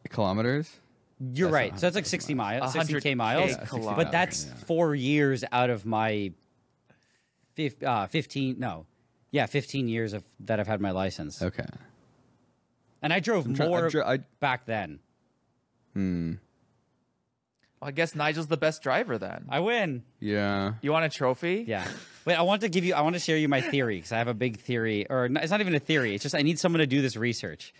Kilometers? You're That's right. So that's like 60 miles, 60k 100K miles. But that's yeah. four years out of my fif- uh, 15. No, yeah, 15 years of that I've had my license, Okay. and I drove try- I more I- back then. Hmm. I guess Nigel's the best driver then. I win. Yeah. You want a trophy? Yeah. Wait, I want to give you. I want to share you my theory because I have a big theory, or it's not even a theory. It's just I need someone to do this research.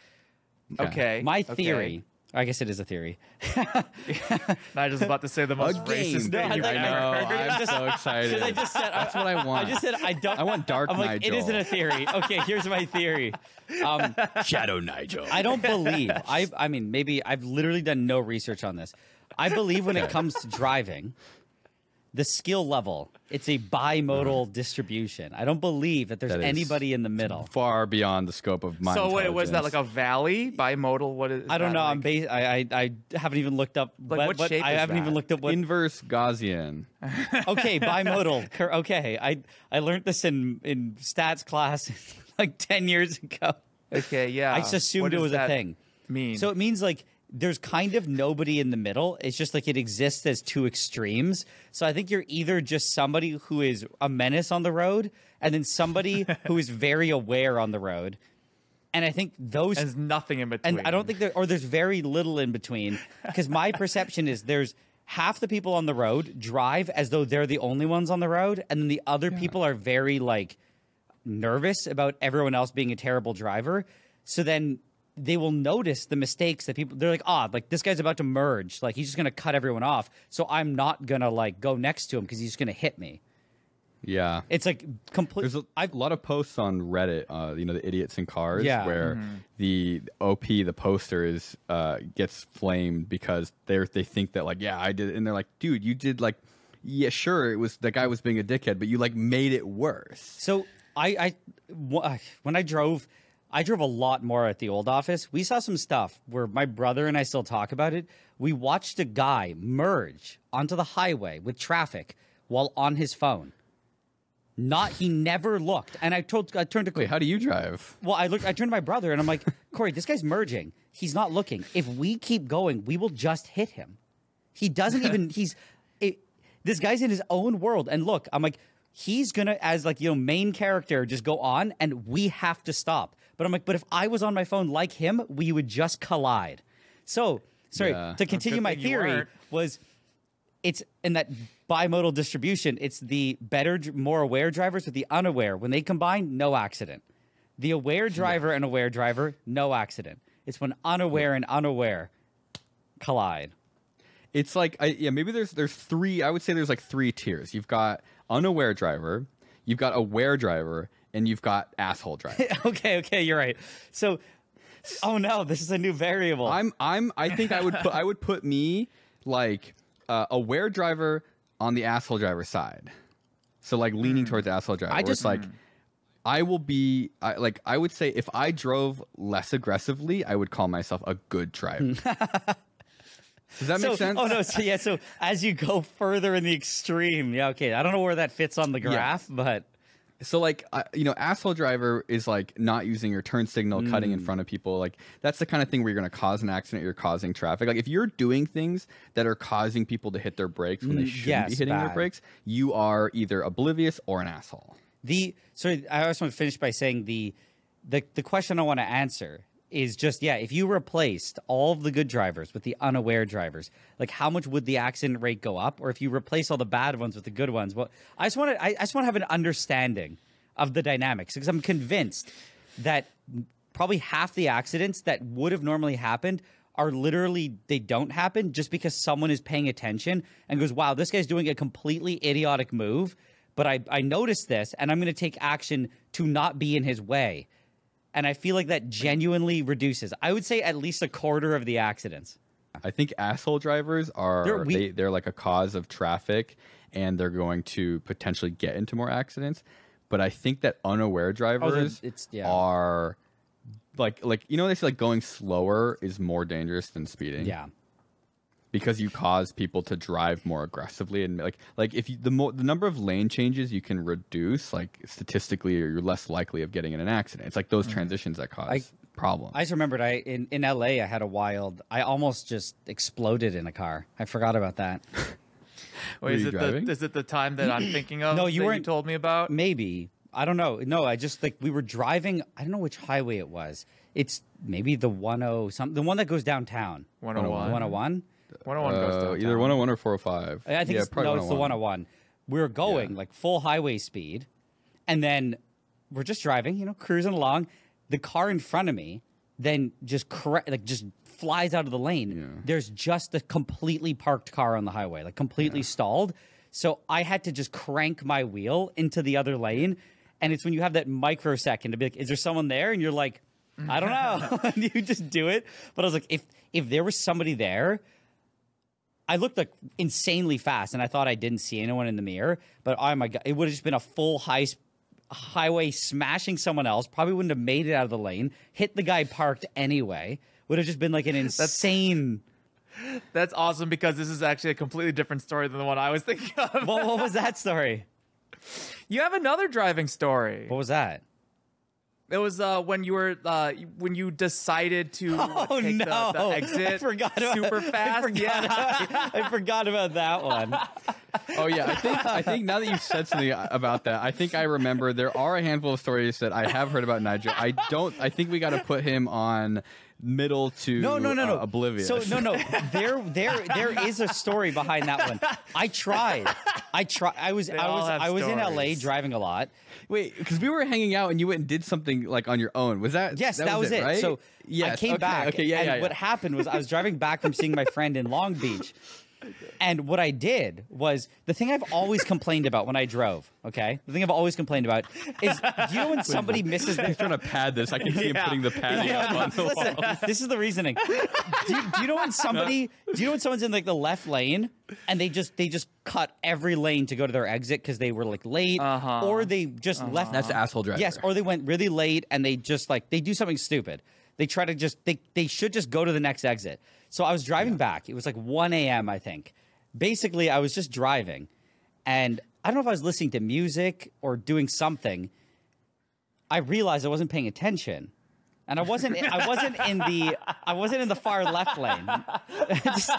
Okay. My okay. Theory. I guess it is a theory. I Nigel's about to say the most game. racist No, thing I you've thought- ever know. heard. I'm so excited. I just said That's what I want. I just said I don't. I want Dark I'm like, it Nigel. isn't a theory. Okay, here's my theory. Um, Shadow Nigel. I don't believe. I I mean, maybe I've literally done no research on this. I believe when it comes to driving, the skill level, it's a bimodal distribution. I don't believe that there's That is anybody in the middle. Far beyond the scope of my So wait, was that like a valley bimodal? What is? I don't that know. Like? I'm bas- I, I I haven't even looked up. Like, what shape I is haven't even that? looked up what. inverse Gaussian? okay, bimodal. Cor- Okay, I I learned this in in stats class like ten years ago. Okay, yeah. I just assumed What it does was a that thing. Mean So it means like there's kind of nobody in the middle. It's just like it exists as two extremes. So I think you're either just somebody who is a menace on the road and then somebody who is very aware on the road. And I think those there's nothing in between. and I don't think there or there's very little in between because my perception is there's half the people on the road drive as though they're the only ones on the road and then the other people are very like nervous about everyone else being a terrible driver so then they will notice the mistakes that people they're like ah like this guy's about to merge like he's just gonna cut everyone off so i'm not gonna like go next to him because he's just gonna hit me Yeah. it's like complete There's a, a lot of posts on Reddit, uh, you know, the idiots in cars, Yeah. where Mm-hmm. the OP, the poster, is uh, gets flamed because they are they think that like, yeah, I did, it. and they're like, dude, you did like, yeah, sure, it was the guy was being a dickhead, but you like made it worse. So I, I when I drove, I drove a lot more at the old office. We saw some stuff where my brother and I still talk about it. We watched a guy merge onto the highway with traffic while on his phone. Not he never looked. And I told I turned to Wait, how do you drive? well, I looked I turned to my brother and I'm like, Corey, this guy's merging. He's not looking. If we keep going, we will just hit him. He doesn't even he's it, this guy's in his own world. And look, I'm like, he's gonna as like you know main character just go on and we have to stop. But I'm like, but if I was on my phone like him, we would just collide. So sorry Yeah. to continue my theory was it's in that bimodal distribution. It's the better, more aware drivers with the unaware. When they combine, no accident. The aware driver and aware driver, no accident. It's when unaware and unaware collide. It's like I, yeah, maybe there's there's three. I would say there's like three tiers. You've got unaware driver, you've got aware driver, and you've got asshole driver. okay, okay, you're right. So, oh no, this is a new variable. I'm I'm I think I would put I would put me like uh, aware driver on the asshole driver side. So like leaning towards asshole driver. I just- like I will be I, like I would say if I drove less aggressively, I would call myself a good driver. Does that so, make sense? Oh no, so yeah, so as you go further in the extreme, yeah, okay. I don't know where that fits on the graph, but So like uh, you know, asshole driver is like not using your turn signal, cutting Mm. in front of people. Like that's the kind of thing where you're going to cause an accident. You're causing traffic. Like if you're doing things that are causing people to hit their brakes when they Mm, shouldn't be yes, hitting their brakes, you are either oblivious or an asshole. The so I just want to finish by saying the the the question I want to answer is just yeah, if you replaced all of the good drivers with the unaware drivers, like how much would the accident rate go up? Or if you replace all the bad ones with the good ones, well, I just want to I, I just want to have an understanding of the dynamics because I'm convinced that probably half the accidents that would have normally happened are literally they don't happen just because someone is paying attention and goes, "Wow, this guy's doing a completely idiotic move." But I, I noticed this, and I'm going to take action to not be in his way. And I feel like that genuinely reduces. I would say at least a quarter of the accidents. I think asshole drivers are They're we- they, they're like a cause of traffic, and they're going to potentially get into more accidents. But I think that unaware oh, drivers Oh, yeah. are like like you know they say like going slower is more dangerous than speeding. Yeah. Because you cause people to drive more aggressively and like like if you, the more the number of lane changes you can reduce like statistically you're less likely of getting in an accident it's like those mm-hmm. transitions that cause. I- problems I just remembered I in, in LA I had a wild I almost just exploded in a car. I forgot about that. Wait, is it driving? the is it the time that I'm thinking of? No, you that weren't- told me about. Maybe. I don't know. No, I just like we were driving I don't know which highway it was. It's maybe the 10 something the one that goes downtown. 101. 101. 101 goes Uh, downtown. either 101 or 405 I think yeah, it's, probably no, it's the 101. 101. We were going like full highway speed, and then we're just driving, you know, cruising along. The car in front of me then just correct, like just flies out of the lane. There's just a completely parked car on the highway, like completely stalled. So I had to just crank my wheel into the other lane, and it's when you have that microsecond to be like, "Is there someone there?" And you're like, "I don't know," and you just do it. But I was like, if if there was somebody there, I looked like insanely fast, and I thought I didn't see anyone in the mirror. But oh my god, it would have just been a full high highway smashing someone else. Probably wouldn't have made it out of the lane. Hit the guy parked anyway. Would have just been like an insane. That's awesome because this is actually a completely different story than the one I was thinking of. what, what was that story? You have another driving story. What was that? It was uh, when you were uh, when you decided to Oh take no! the, the exit I forgot about, super I fast. forgot, yeah. about, I forgot about that one. oh yeah i think i think now that you've said something about that i think i remember there are a handful of stories that i have heard about nigel i don't i think we got to put him on middle to No, no, no, no. uh, oblivious So no, no. There, there, there is a story behind that one. I tried. I tried. I was, I was, have I was in LA driving a lot. Wait, because we were hanging out and you went and did something like on your own. Was that? Yes, that, was, it. Right? So yes, I came okay, back. Okay, yeah, and yeah, yeah. what happened was I was driving back from seeing my friend in Long Beach. And what I did was the thing I've always complained about when I drove, okay? The thing I've always complained about is do you know when somebody misses their He's trying to pad this. I can see him putting the padding up on the Listen, wall. this is the reasoning. Do you, do you know when somebody? Do you know when someone's in like the left lane and they just they just cut every lane to go to their exit because they were like late, Uh-huh. or they just left. That's the asshole driver. Yes, or they went really late and they just like they do something stupid. They try to just they they should just go to the next exit. So I was driving back. It was like 1 a.m. I think. Basically, I was just driving, and I don't know if I was listening to music or doing something. I realized I wasn't paying attention. And I wasn't. I wasn't in the. I wasn't in the far left lane. Just-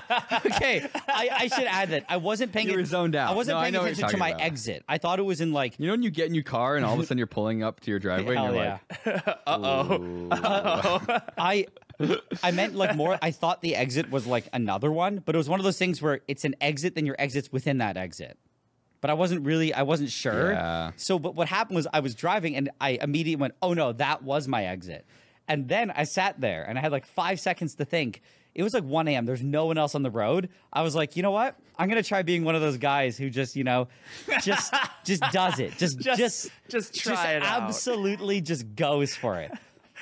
okay, I, I should add that I wasn't paying. You were zoned out. I wasn't No, I paying know attention to my about. exit. I thought it was in like. You know when you get in your car and all of a sudden you're pulling up to your driveway and you're yeah. like, uh oh, I I meant like more I thought the exit was like another one, but it was one of those things where it's an exit, then your exit's within that exit. But I wasn't really I wasn't sure. Yeah. So but what happened was I was driving and I immediately went, Oh no, that was my exit. And then I sat there and I had like five seconds to think. It was like 1 a.m. There's no one else on the road. I was like, you know what? I'm gonna try being one of those guys who just, you know, just just does it. Just Just- just just try it out. absolutely just goes for it.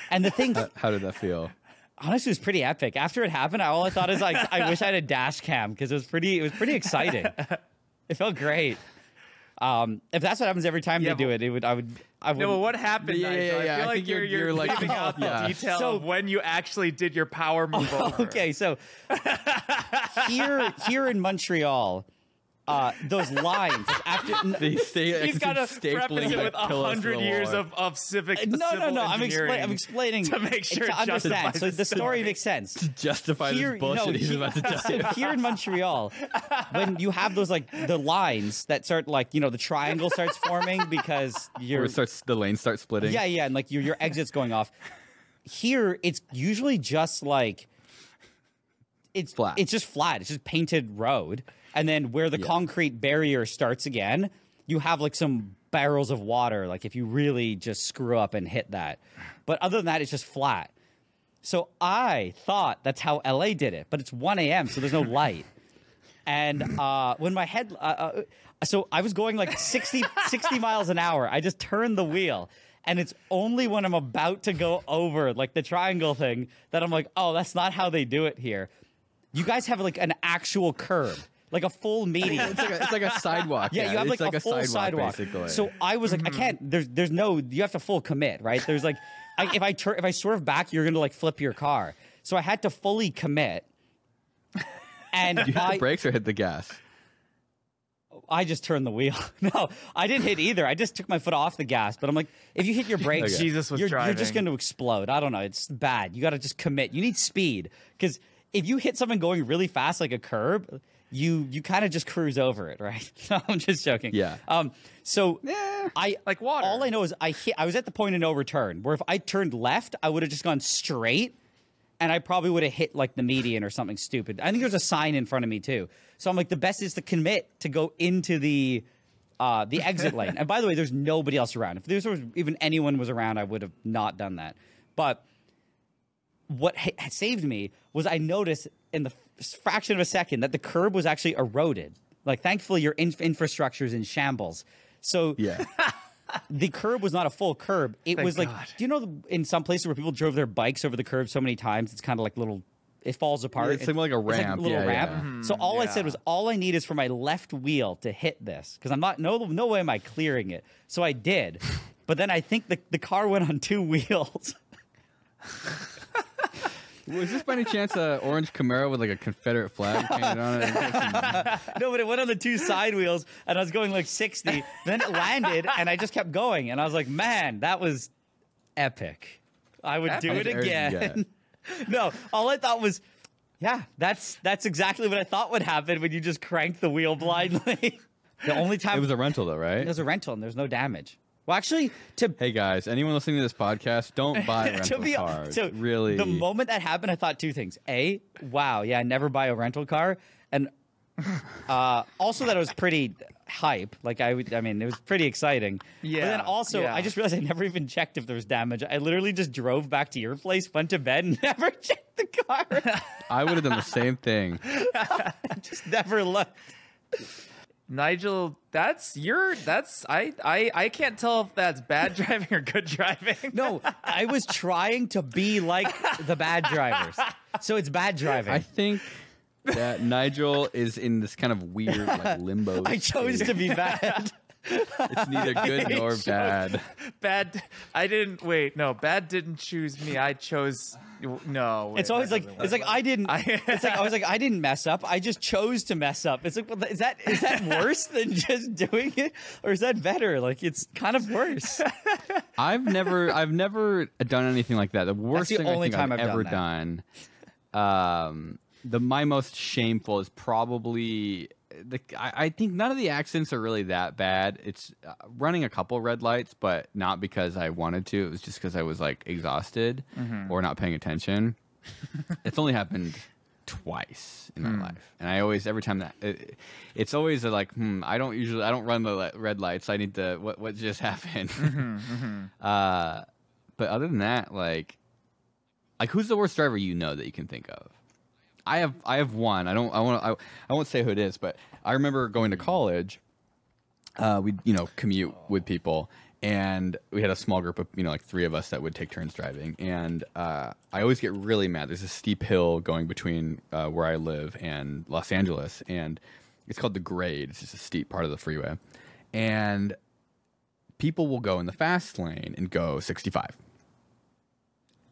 And the thing how did that feel? Honestly it was pretty epic. After it happened, all I thought is like I wish I had a dash cam because it was pretty it was pretty exciting. it felt great. Um, if that's what happens every time Yeah, they do it, it would I would I would No, but what happened? Yeah, yeah, Nigel? yeah, I I feel like you're, you're- you're, you're like- leaving out the Yeah. detail So- of when you actually did your power move over. Okay, so here here in Montreal, uh, those lines after They stay, He's got to preface it with a hundred years of, of civic. no, no, civil no. I'm, expla- I'm explaining to make sure to understand. So the story makes sense. justify Here, this bullshit no, he's he- about to tell so you. here in Montreal, when you have those like the lines that start like you know the triangle starts forming because you're starts, the lanes start splitting. yeah yeah and like your your exit's going off. Here it's usually just like it's Flat. It's just flat. It's just painted road, and then where the Yeah. concrete barrier starts again, you have like some barrels of water. Like if you really just screw up and hit that, but other than that, it's just flat. So I thought that's how LA did it, but it's 1 a.m., so there's no light. And uh, when my head, uh, uh, so I was going like 60, 60 miles an hour. I just turned the wheel. And it's only when I'm about to go over like the triangle thing that I'm like, oh, that's not how they do it here. You guys have like an actual curb, like a full median. It's like a, it's like a sidewalk. Yeah, you have it's like, a, full sidewalk. basically. So I was like, I mm-hmm. can't. There's there's no. You have to full commit, right? There's like, I, if I tur- if I swerve back, you're gonna like flip your car. So I had to fully commit. And you hit I, the brakes or hit the gas? I just turned the wheel. No, I didn't hit either. I just took my foot off the gas. But I'm like, if you hit your brakes, Okay. Jesus was you're, you're just going to explode. I don't know. It's bad. You got to just commit. You need speed because if you hit something going really fast like a curb, you you kind of just cruise over it, right? No, I'm just joking. Yeah. Um. So Yeah. I Like water. All I know is I hit. I was at the point of no return where if I turned left, I would have just gone straight, and I probably would have hit like the median or something stupid. I think there's a sign in front of me too. So I'm like, the best is to commit to go into the uh, the exit lane. And by the way, there's nobody else around. If there was even anyone was around, I would have not done that. But what ha- saved me was I noticed in the f- fraction of a second that the curb was actually eroded. Like, thankfully, your in- infrastructure is in shambles. So Yeah. the curb was not a full curb. It Thank was like, God. do you know the, in some places where people drove their bikes over the curb so many times, it's kind of like little, it falls apart. it's like a ramp. little Yeah, ramp. yeah. So all I said was, all I need is for my left wheel to hit this because I'm not no no way am I clearing it. So I did, but then I think the the car went on two wheels. Was this by any chance a orange Camaro with like a Confederate flag painted on it? no, but it went on the two side wheels, and I was going like 60. then it landed, and I just kept going, and I was like, man, that was epic. I would do it again. no, all I thought was, yeah, that's that's exactly what I thought would happen when you just crank the wheel blindly. the only time It was a rental though, right? it was a rental, and there's no damage. Well, actually, to Hey guys, anyone listening to this podcast, don't buy a rental to be cars. so really, the moment that happened, I thought two things: a, wow, yeah, I never buy a rental car, and uh, also that it was pretty hype. Like I I mean, it was pretty exciting. Yeah. But then also yeah. I just realized I never even checked if there was damage. I literally just drove back to your place, went to bed, and never checked the car. I would have done the same thing. just never looked. Nigel, that's your that's I I I can't tell if that's bad driving or good driving. No, I was trying to be like the bad drivers, so it's bad driving. I think that Nigel is in this kind of weird like limbo. I chose state. to be bad. It's neither good nor bad. Bad. I didn't wait. No, bad didn't choose me. I chose. No. wait, It's always like it's like I didn't. I- it's like I was like I didn't mess up. I just chose to mess up. It's like well, is that is that worse than just doing it, or is that better? Like it's kind of worse. I've never I've never done anything like that. The worst the thing only I think time I've, I've ever done done. Um, the my most shameful is probably the. I, I think none of the accidents are really that bad. It's uh, running a couple red lights, but not because I wanted to. It was just because I was like exhausted or not paying attention. it's only happened twice in my life, and I always every time that it, it's always a, like, hmm, I don't usually I don't run the le- red lights. I need to what what just happened. Uh, but other than that, like, like who's the worst driver you know that you can think of? I have I have one. I don't I want I, I won't say who it is, but I remember going to college. Uh, we you know commute with people, and we had a small group of you know like three of us that would take turns driving. And uh, I always get really mad. There's a steep hill going between uh, where I live and Los Angeles, and it's called the Grade. It's just a steep part of the freeway, and people will go in the fast lane and go 65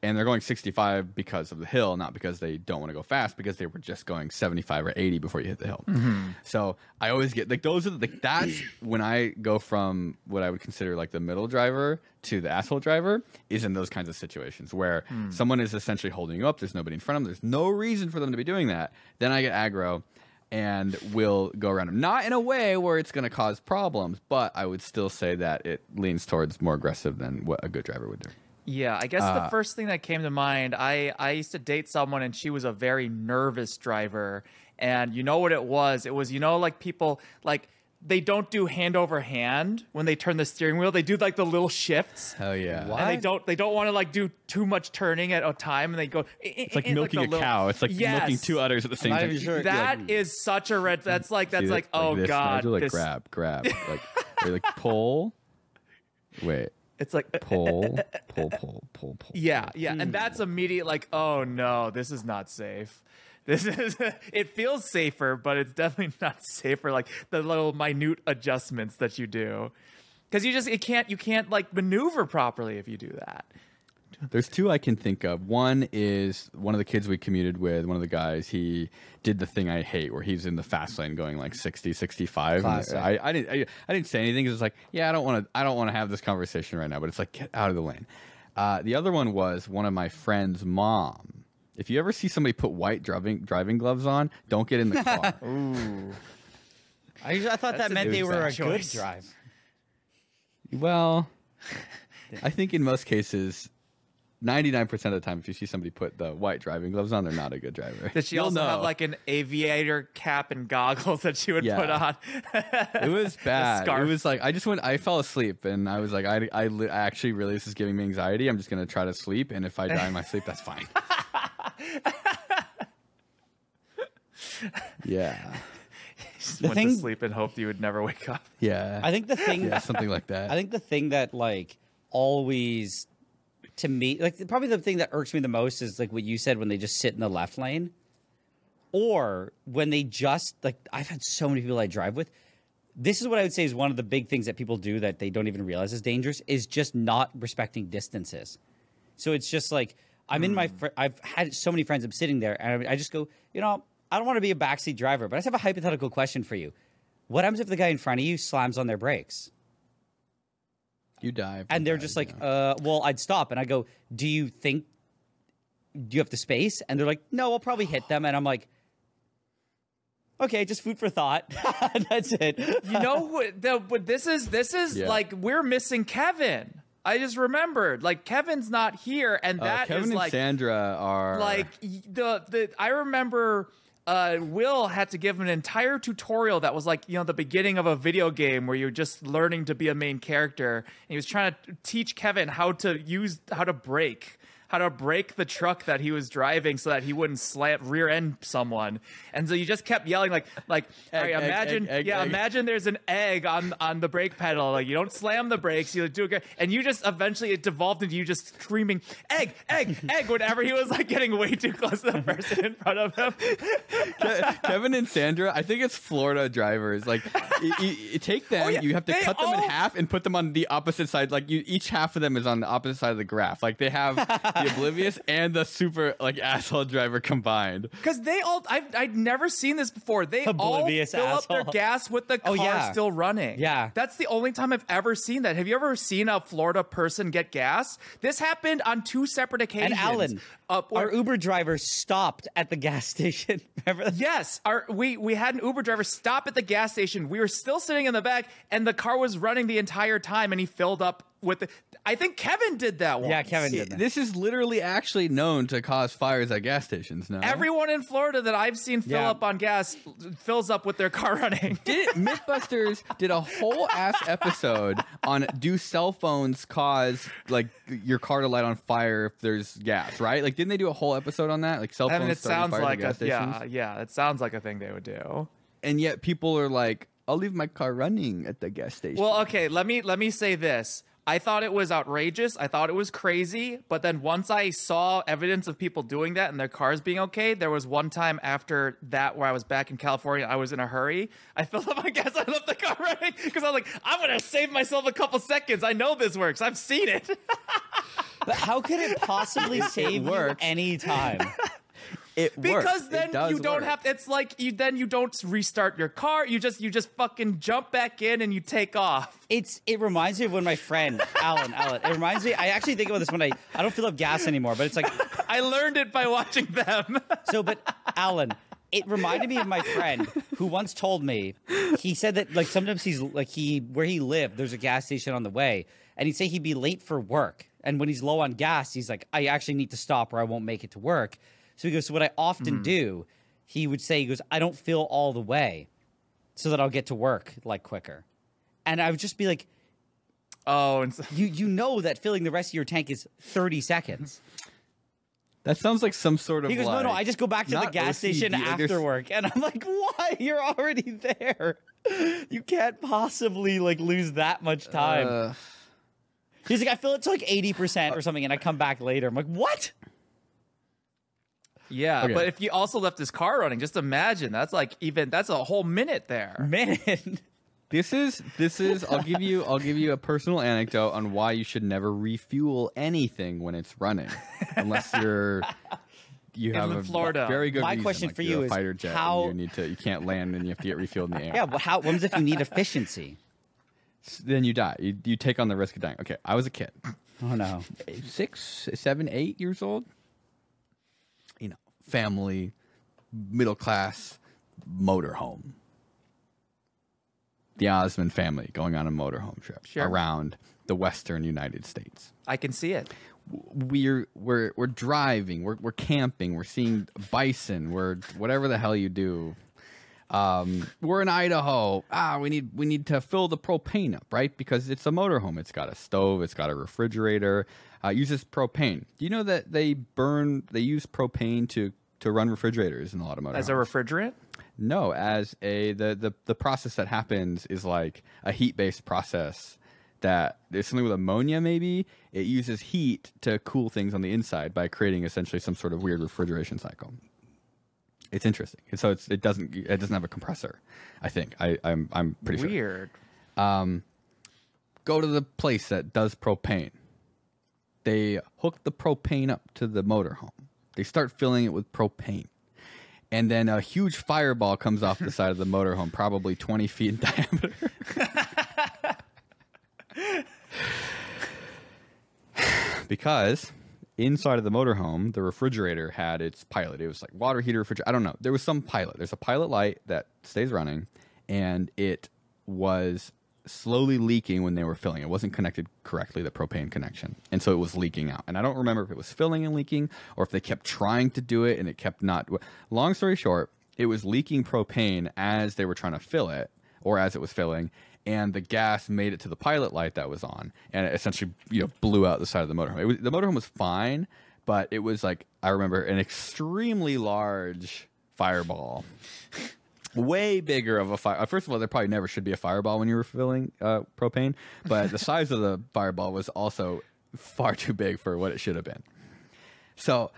and they're going 65 because of the hill, not because they don't want to go fast, because they were just going 75 or 80 before you hit the hill. Mm-hmm. So I always get like those are the, like that's when I go from what I would consider like the middle driver to the asshole driver is in those kinds of situations where hmm. someone is essentially holding you up. There's nobody in front of them. There's no reason for them to be doing that. Then I get aggro and will go around them. Not in a way where it's going to cause problems, but I would still say that it leans towards more aggressive than what a good driver would do. Yeah, I guess Uh, the first thing that came to mind, I I used to date someone and she was a very nervous driver, and you know what it was? It was you know like people like they don't do hand over hand when they turn the steering wheel. They do like the little shifts. Hell yeah. What? And they don't they don't want to like do too much turning at a time and they go eh, eh, It's eh, like milking a cow. It's like milking two udders at the same not time. even sure. That is such a red that's like that's See, like oh this, god Nigel, like this- grab, grab, like, or like pull. Wait, it's like pull, pull, pull, pull, pull. Yeah, yeah, and that's immediate. Like, oh no, this is not safe. This is. it feels safer, but it's definitely not safer. Like the little minute adjustments that you do, because you just it can't you can't like maneuver properly if you do that. There's two I can think of. One is one of the kids we commuted with, one of the guys, he did the thing I hate where he's in the fast lane going like 60, 65. And I, I didn't I, I didn't say anything 'cause it's like, yeah, I don't want to I don't want to have this conversation right now, but it's like get out of the lane. Uh, the other one was one of my friend's mom. If you ever see somebody put white driving driving gloves on, don't get in the car. I, I thought that meant they were a exact good choice. drive. Well, I think in most cases, 99% of the time, if you see somebody put the white driving gloves on, they're not a good driver. Did she You'll also have like an aviator cap and goggles that she would Yeah. put on? It was bad. It was like I just went. I fell asleep, and I was like, I, I, I actually really this is giving me anxiety. I'm just gonna try to sleep, and if I die in my sleep, that's fine. yeah, Just The went thing- to sleep and hoped you would never wake up. yeah. I think the thing yeah, something like that. I think the thing that like always to me like probably the thing that irks me the most is like what you said when they just sit in the left lane or when they just like I've had so many people I drive with this is what I would say is one of the big things that people do that they don't even realize is dangerous is just not respecting distances. So it's just like I'm in my hmm. fr- I've had so many friends I'm sitting there and I I just go, you know, I don't want to be a backseat driver, but I just have a hypothetical question for you. What happens if the guy in front of you slams on their brakes? You dive. and they're just like, uh, well, I'd stop. And I go, do you think, do you have the space? And they're like, no, I'll probably hit them. And I'm like, okay, just food for thought. That's it. You know what? The, but this is this is Yeah. like we're missing Kevin. I just remembered, like Kevin's not here, and uh, that is Kevin and like Sandra are like the the I remember uh, Will had to give him an entire tutorial that was like you know the beginning of a video game where you're just learning to be a main character. And he was trying to teach Kevin how to use how to brake, how to break the truck that he was driving so that he wouldn't slant rear end someone. And so you just kept yelling like like all right, egg, imagine egg, egg, yeah, egg. imagine there's an egg on on the brake pedal. Like you don't slam the brakes, you do it and you just eventually it devolved into you just screaming egg, egg, egg whenever he was like getting way too close to the person in front of him. Kevin and Sandra, I think it's Florida drivers. Like, you, you, take them, Oh, yeah, you have to they cut them in half and put them on the opposite side. Like, you each half of them is on the opposite side of the graph. Like, they have the oblivious and the super like asshole driver combined. Because they all, I've, I'd never seen this before. They Oblivious all fill up their gas with the car Oh, yeah. still running. Yeah. That's the only time I've ever seen that. Have you ever seen a Florida person get gas? This happened on two separate occasions. And Allen, Uh, our Uber driver stopped at the gas station. Remember that? Yes, our we we had an Uber driver stop at the gas station. We were still sitting in the back, and the car was running the entire time, and he filled up with. The, I think Kevin did that one. Yeah, Kevin did that. This is literally actually known to cause fires at gas stations. No, Everyone in Florida that I've seen fill Yeah. up on gas fills up with their car running. did MythBusters did a whole ass episode on do cell phones cause like your car to light on fire if there's gas, right? Like, didn't they do a whole episode on that? Like, cell I phones mean, it starting sounds fires at like gas a yeah, yeah. It sounds like a thing they would do. and yet people are like, "I'll leave my car running at the gas station." Well, okay, let me let me say this. I thought it was outrageous. I thought it was crazy. But then once I saw evidence of people doing that and their cars being okay, there was one time after that where I was back in California. I was in a hurry. I filled up my gas. I left the car running because I was like, I'm gonna save myself a couple seconds. I know this works. I've seen it. But how could it possibly save you works. any time? It because It then does you don't work. have. It's like you then you don't restart your car. You just you just fucking jump back in and you take off. It's it reminds me of when my friend Allen Allen. It reminds me. I actually think about this when I I don't fill up gas anymore. But it's like I learned it by watching them. so. But Allen, it reminded me of my friend who once told me he said that like sometimes he's like he where he lived there's a gas station on the way and he'd say he'd be late for work and when he's low on gas he's like I actually need to stop or I won't make it to work. So he goes. So what I often do, he would say he goes I don't fill all the way, so that I'll get to work like quicker. And I would just be like, oh, and so, you you know that filling the rest of your tank is 30 seconds. That sounds like some sort of. He goes, no, no, I just go back to the gas OCD, station like after work. And I'm like, why? You're already there. You can't possibly like lose that much time. Uh, He's like, I fill it to like 80% or something, and I come back later. I'm like, what? Yeah. Okay. But if you also left his car running, just imagine that's like even that's a whole minute there. Minute. this is this is. I'll give you. I'll give you a personal anecdote on why you should never refuel anything when it's running, unless you're. You have In a Florida. very good. My reason, question like for you're you is fighter jet. how- you need to. You can't land, and you have to get refueled in the air. Yeah, well, how, what if you need efficiency? Then you die. You, you take on the risk of dying. Okay, I was a kid. Oh, no. six, seven, eight years old. Family, middle class, motorhome. The Osman family going on a motorhome trip Sure. around the western United States. I can see it. We're we're we're driving, we're we're camping, we're seeing bison, we're whatever the hell you do. Um, we're in Idaho. Ah, we need we need to fill the propane up, right? Because it's a motorhome. It's got a stove. It's got a refrigerator. Uh, uses propane. Do you know that they burn? They use propane to to run refrigerators in a lot of motorhomes. As a refrigerant? No, as a the the the process that happens is like a heat based process that there's something with ammonia maybe it uses heat to cool things on the inside by creating essentially some sort of weird refrigeration cycle. It's interesting. So it's it doesn't it doesn't have a compressor. I think I I'm I'm pretty sure. Weird. Go to the place that does propane. They hook the propane up to the motorhome. They start filling it with propane. And then a huge fireball comes off the side of the motorhome, probably 20 feet in diameter. because inside of the motorhome, the refrigerator had its pilot. It was like water heater refrigerator. I don't know. There was some pilot. There's a pilot light that stays running, and it was slowly leaking when they were filling. It wasn't connected correctly, the propane connection. And so it was leaking out. And I don't remember if it was filling and leaking or if they kept trying to do it and it kept not. Long story short, it was leaking propane as they were trying to fill it or as it was filling. And the gas made it to the pilot light that was on, and it essentially, you know, blew out the side of the motorhome. Was, the motorhome was fine, but it was like I remember an extremely large fireball. Way bigger of a fire. First of all, there probably never should be a fireball when you were filling uh, propane, but the size of the fireball was also far too big for what it should have been. So,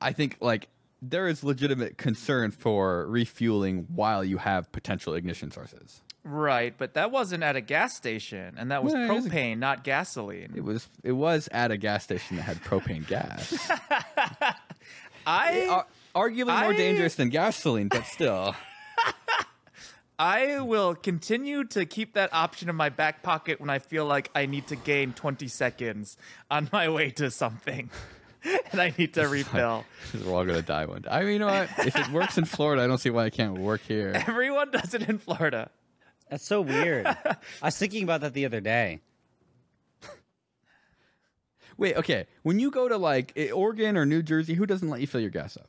I think like there is legitimate concern for refueling while you have potential ignition sources. Right, but that wasn't at a gas station, and that was it was a- propane, not gasoline. It was it was at a gas station that had propane gas. I Ar- arguably more I- dangerous than gasoline, but still. I will continue to keep that option in my back pocket when I feel like I need to gain 20 seconds on my way to something. and I need to refill. We're all gonna die one day. I mean, you know what? If it works in Florida, I don't see why it can't work here. Everyone does it in Florida. That's so weird. I was thinking about that the other day. Wait, okay. When you go to like eh, Oregon or New Jersey, who doesn't let you fill your gas up?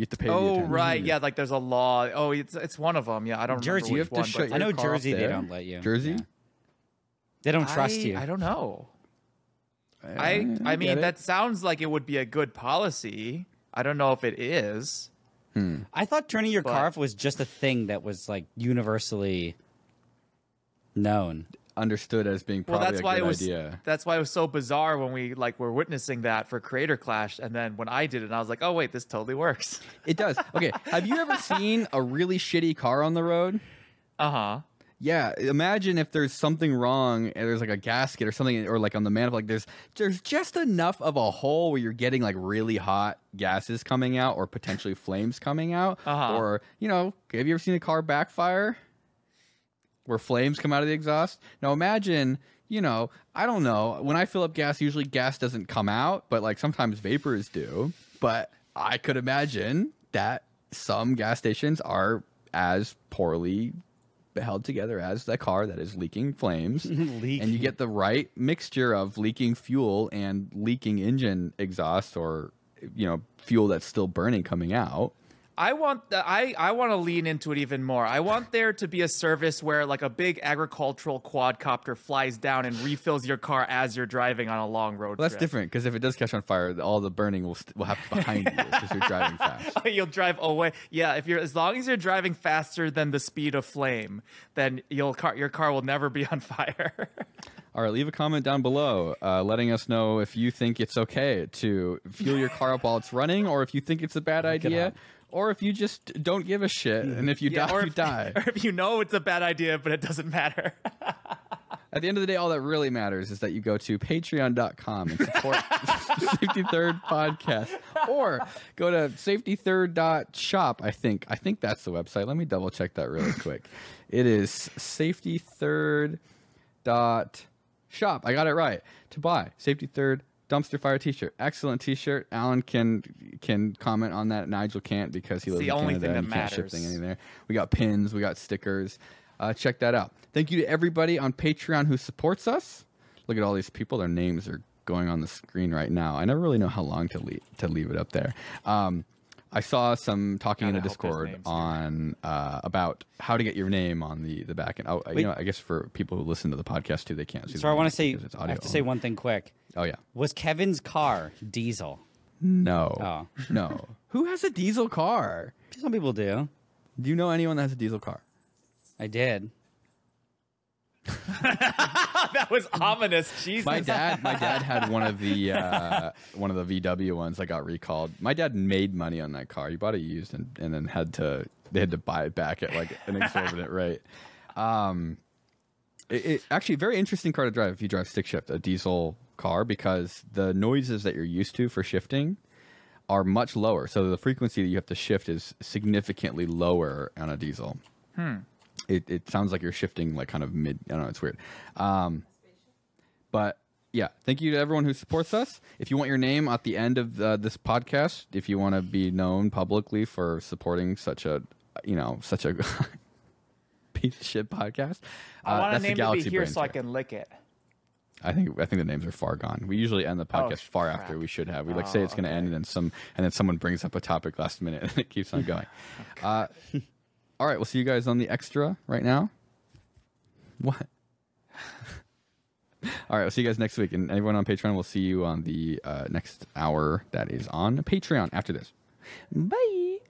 You have to pay. Oh, attendant. right. Yeah, like there's a law. Oh, it's it's one of them. Yeah, I don't Jersey, remember You have to one. shut but I know your car off Jersey, they don't let you. Jersey. Yeah. They don't trust I, you. I don't know. Eh, I I mean, that sounds like it would be a good policy. I don't know if it is. I thought turning your But- car off was just a thing that was like universally known. Understood as being Well, probably that's a why good it was. idea. That's why it was so bizarre when we like were witnessing that for Creator Clash, and then when I did it, I was like, oh wait, this totally works. It does. Okay. Have you ever seen a really shitty car on the road? Uh huh. Yeah, imagine if there's something wrong and there's like a gasket or something or like on the manifold like there's there's just enough of a hole where you're getting like really hot gases coming out or potentially flames coming out Uh-huh. or you know, have you ever seen a car backfire where flames come out of the exhaust? Now imagine, you know, I don't know, when I fill up gas usually gas doesn't come out, but like sometimes vapors do, but I could imagine that some gas stations are as poorly held together as the car that is leaking flames. And you get the right mixture of leaking fuel and leaking engine exhaust or you know fuel that's still burning coming out I want the, I I want to lean into it even more. I want there to be a service where like a big agricultural quadcopter flies down and refills your car as you're driving on a long road well that's trip. different because if it does catch on fire all the burning will, st- will happen behind you because you're driving fast you'll drive away. Yeah, if you're as long as you're driving faster than the speed of flame, then you'll car your car will never be on fire. all right leave a comment down below uh, letting us know if you think it's okay to fuel your car up while it's running or if you think it's a bad idea or if you just don't give a shit and if you Yeah, die or you if, do Or if you know it's a bad idea, but it doesn't matter. At the end of the day, all that really matters is that you go to patreon.com and support Safety Third Podcast. Or go to safetythird.shop, I think. I think that's the website. Let me double check that really quick. It is safetythird.shop. I got it right. To buy Safety Third dumpster fire t-shirt. Excellent t-shirt. Allen can can comment on that. Nigel can't because he lives the in only Canada thing and that he can't ship matters. things in there. We got pins, we got stickers. Uh, check that out. Thank you to everybody on Patreon who supports us. Look at all these people; their names are going on the screen right now. I never really know how long to leave to leave it up there. Um, I saw some talking in the Discord on uh, about how to get your name on the the back end. Oh, you know, I guess for people who listen to the podcast too, they can't see. So I want to say I have to say one thing quick. Oh yeah, Was Kevin's car diesel? no, Oh. no. who has a diesel car? Some people do. Do you know anyone that has a diesel car? I did. that was ominous. Jesus. My dad, my dad had one of the uh, one of the VW ones that got recalled. My dad made money on that car. He bought it used and, and then had to they had to buy it back at like an exorbitant rate. Um, it, it actually very interesting car to drive if you drive stick shift, a diesel car, because the noises that you're used to for shifting are much lower. So the frequency that you have to shift is significantly lower on a diesel. It, it sounds like you're shifting like kind of mid. I don't know. It's weird. Um, but yeah, thank you to everyone who supports us. If you want your name at the end of uh, this podcast, if you want to be known publicly for supporting such a, you know, such a piece of shit podcast, I uh, want a that's the name to be here so I can lick it. I think I think the names are far gone. We usually end the podcast far crap. after we should have. We like say Oh, it's going to okay. end, and then some, and then someone brings up a topic last minute, and it keeps on going. uh, all right, we'll see you guys on the extra right now. What? All right, we'll see you guys next week, and everyone on Patreon. We'll see you on the uh, next hour that is on Patreon after this. Bye.